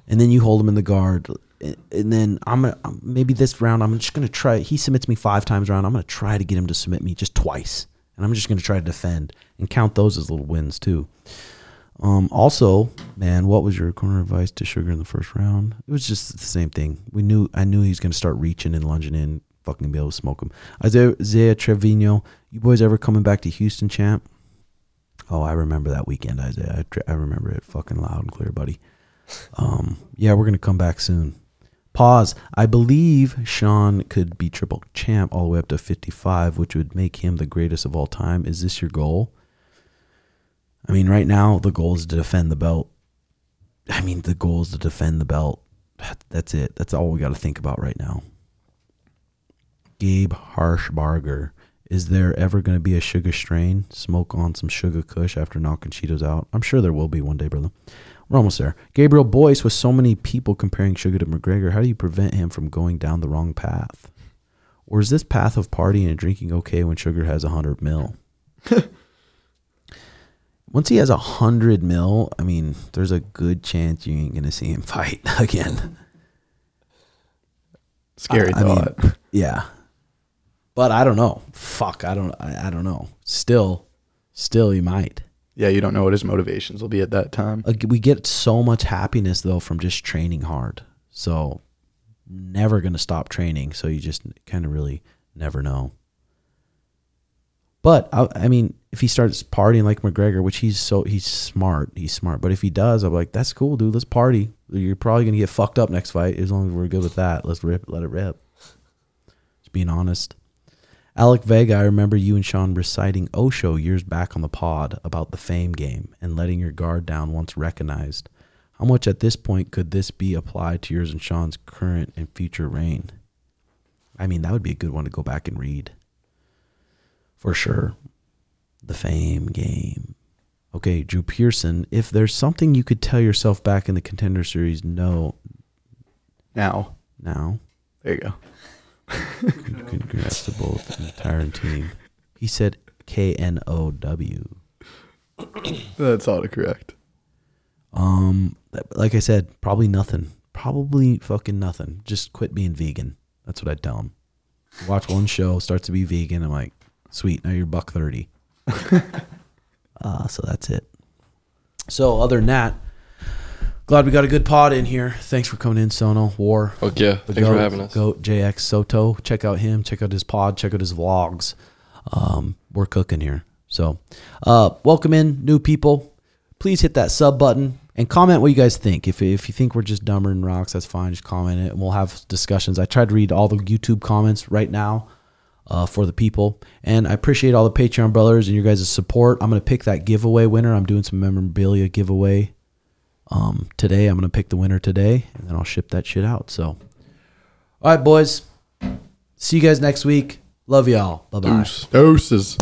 and then you hold him in the guard, and then I'm gonna um, maybe this round I'm just gonna try. He submits me five times around. I'm gonna try to get him to submit me just twice, and I'm just gonna try to defend and count those as little wins too. Um, also, man, what was your corner advice to Sugar in the first round? It was just the same thing. We knew I knew he was gonna start reaching and lunging in, fucking be able to smoke him. Isaiah, Isaiah Trevino, you boys ever coming back to Houston, champ? Oh, I remember that weekend, Isaiah. I, I remember it fucking loud and clear, buddy. Um, yeah, we're gonna come back soon. Pause. I believe Sean could be triple champ all the way up to 55, which would make him the greatest of all time. Is this your goal? I mean, right now the goal is to defend the belt. I mean, the goal is to defend the belt. That's it. That's all we got to think about right now. Gabe Harshbarger. Is there ever going to be a sugar strain? Smoke on some sugar kush after knocking Cheetos out? I'm sure there will be one day, brother. We're almost there. Gabriel Boyce, with so many people comparing Sugar to McGregor, how do you prevent him from going down the wrong path? Or is this path of partying and drinking okay when Sugar has a 100 mil? Once he has a 100 mil, I mean, there's a good chance you ain't going to see him fight again. Scary I- I mean, thought. Yeah. But I don't know. Fuck, I don't I, I don't know. Still still he might. yeah, you don't know what his motivations will be at that time. Like, we get so much happiness though from just training hard. So never going to stop training, so you just kind of really never know. But I, I mean, if he starts partying like McGregor, which he's so he's smart, he's smart. But if he does, I'm like, that's cool, dude. Let's party. You're probably gonna get fucked up next fight. As long as we're good with that, let's rip, let it rip. Just being honest. Alec Vega, I remember you and Sean reciting Osho years back on the pod about the fame game and letting your guard down once recognized. How much at this point could this be applied to yours and Sean's current and future reign? I mean, that would be a good one to go back and read. For sure. The fame game. Okay, Drew Pearson, if there's something you could tell yourself back in the contender series, no, Now, now. there you go. Congrats to both the entire team. He said K N O W. That's autocorrect. Um, like I said, probably nothing. Probably fucking nothing. Just quit being vegan. That's what I'd tell him. Watch one show, start to be vegan. I'm like, sweet. Now you're buck thirty. uh, so that's it. So other than that, glad we got a good pod in here. Thanks for coming in, Sono War. Fuck yeah. The Thanks goat, for having us. Goat JX Soto. Check out him. Check out his pod. Check out his vlogs. Um, we're cooking here. So, uh, welcome in new people. Please hit that sub button and comment what you guys think. If, if you think we're just dumber than rocks, that's fine. Just comment it and we'll have discussions. I tried to read all the YouTube comments right now uh, for the people. And I appreciate all the Patreon brothers and your guys' support. I'm going to pick that giveaway winner. I'm doing some memorabilia giveaway um, today. I'm going to pick the winner today and then I'll ship that shit out. So, all right, boys. See you guys next week. Love y'all. Bye bye. Deuces.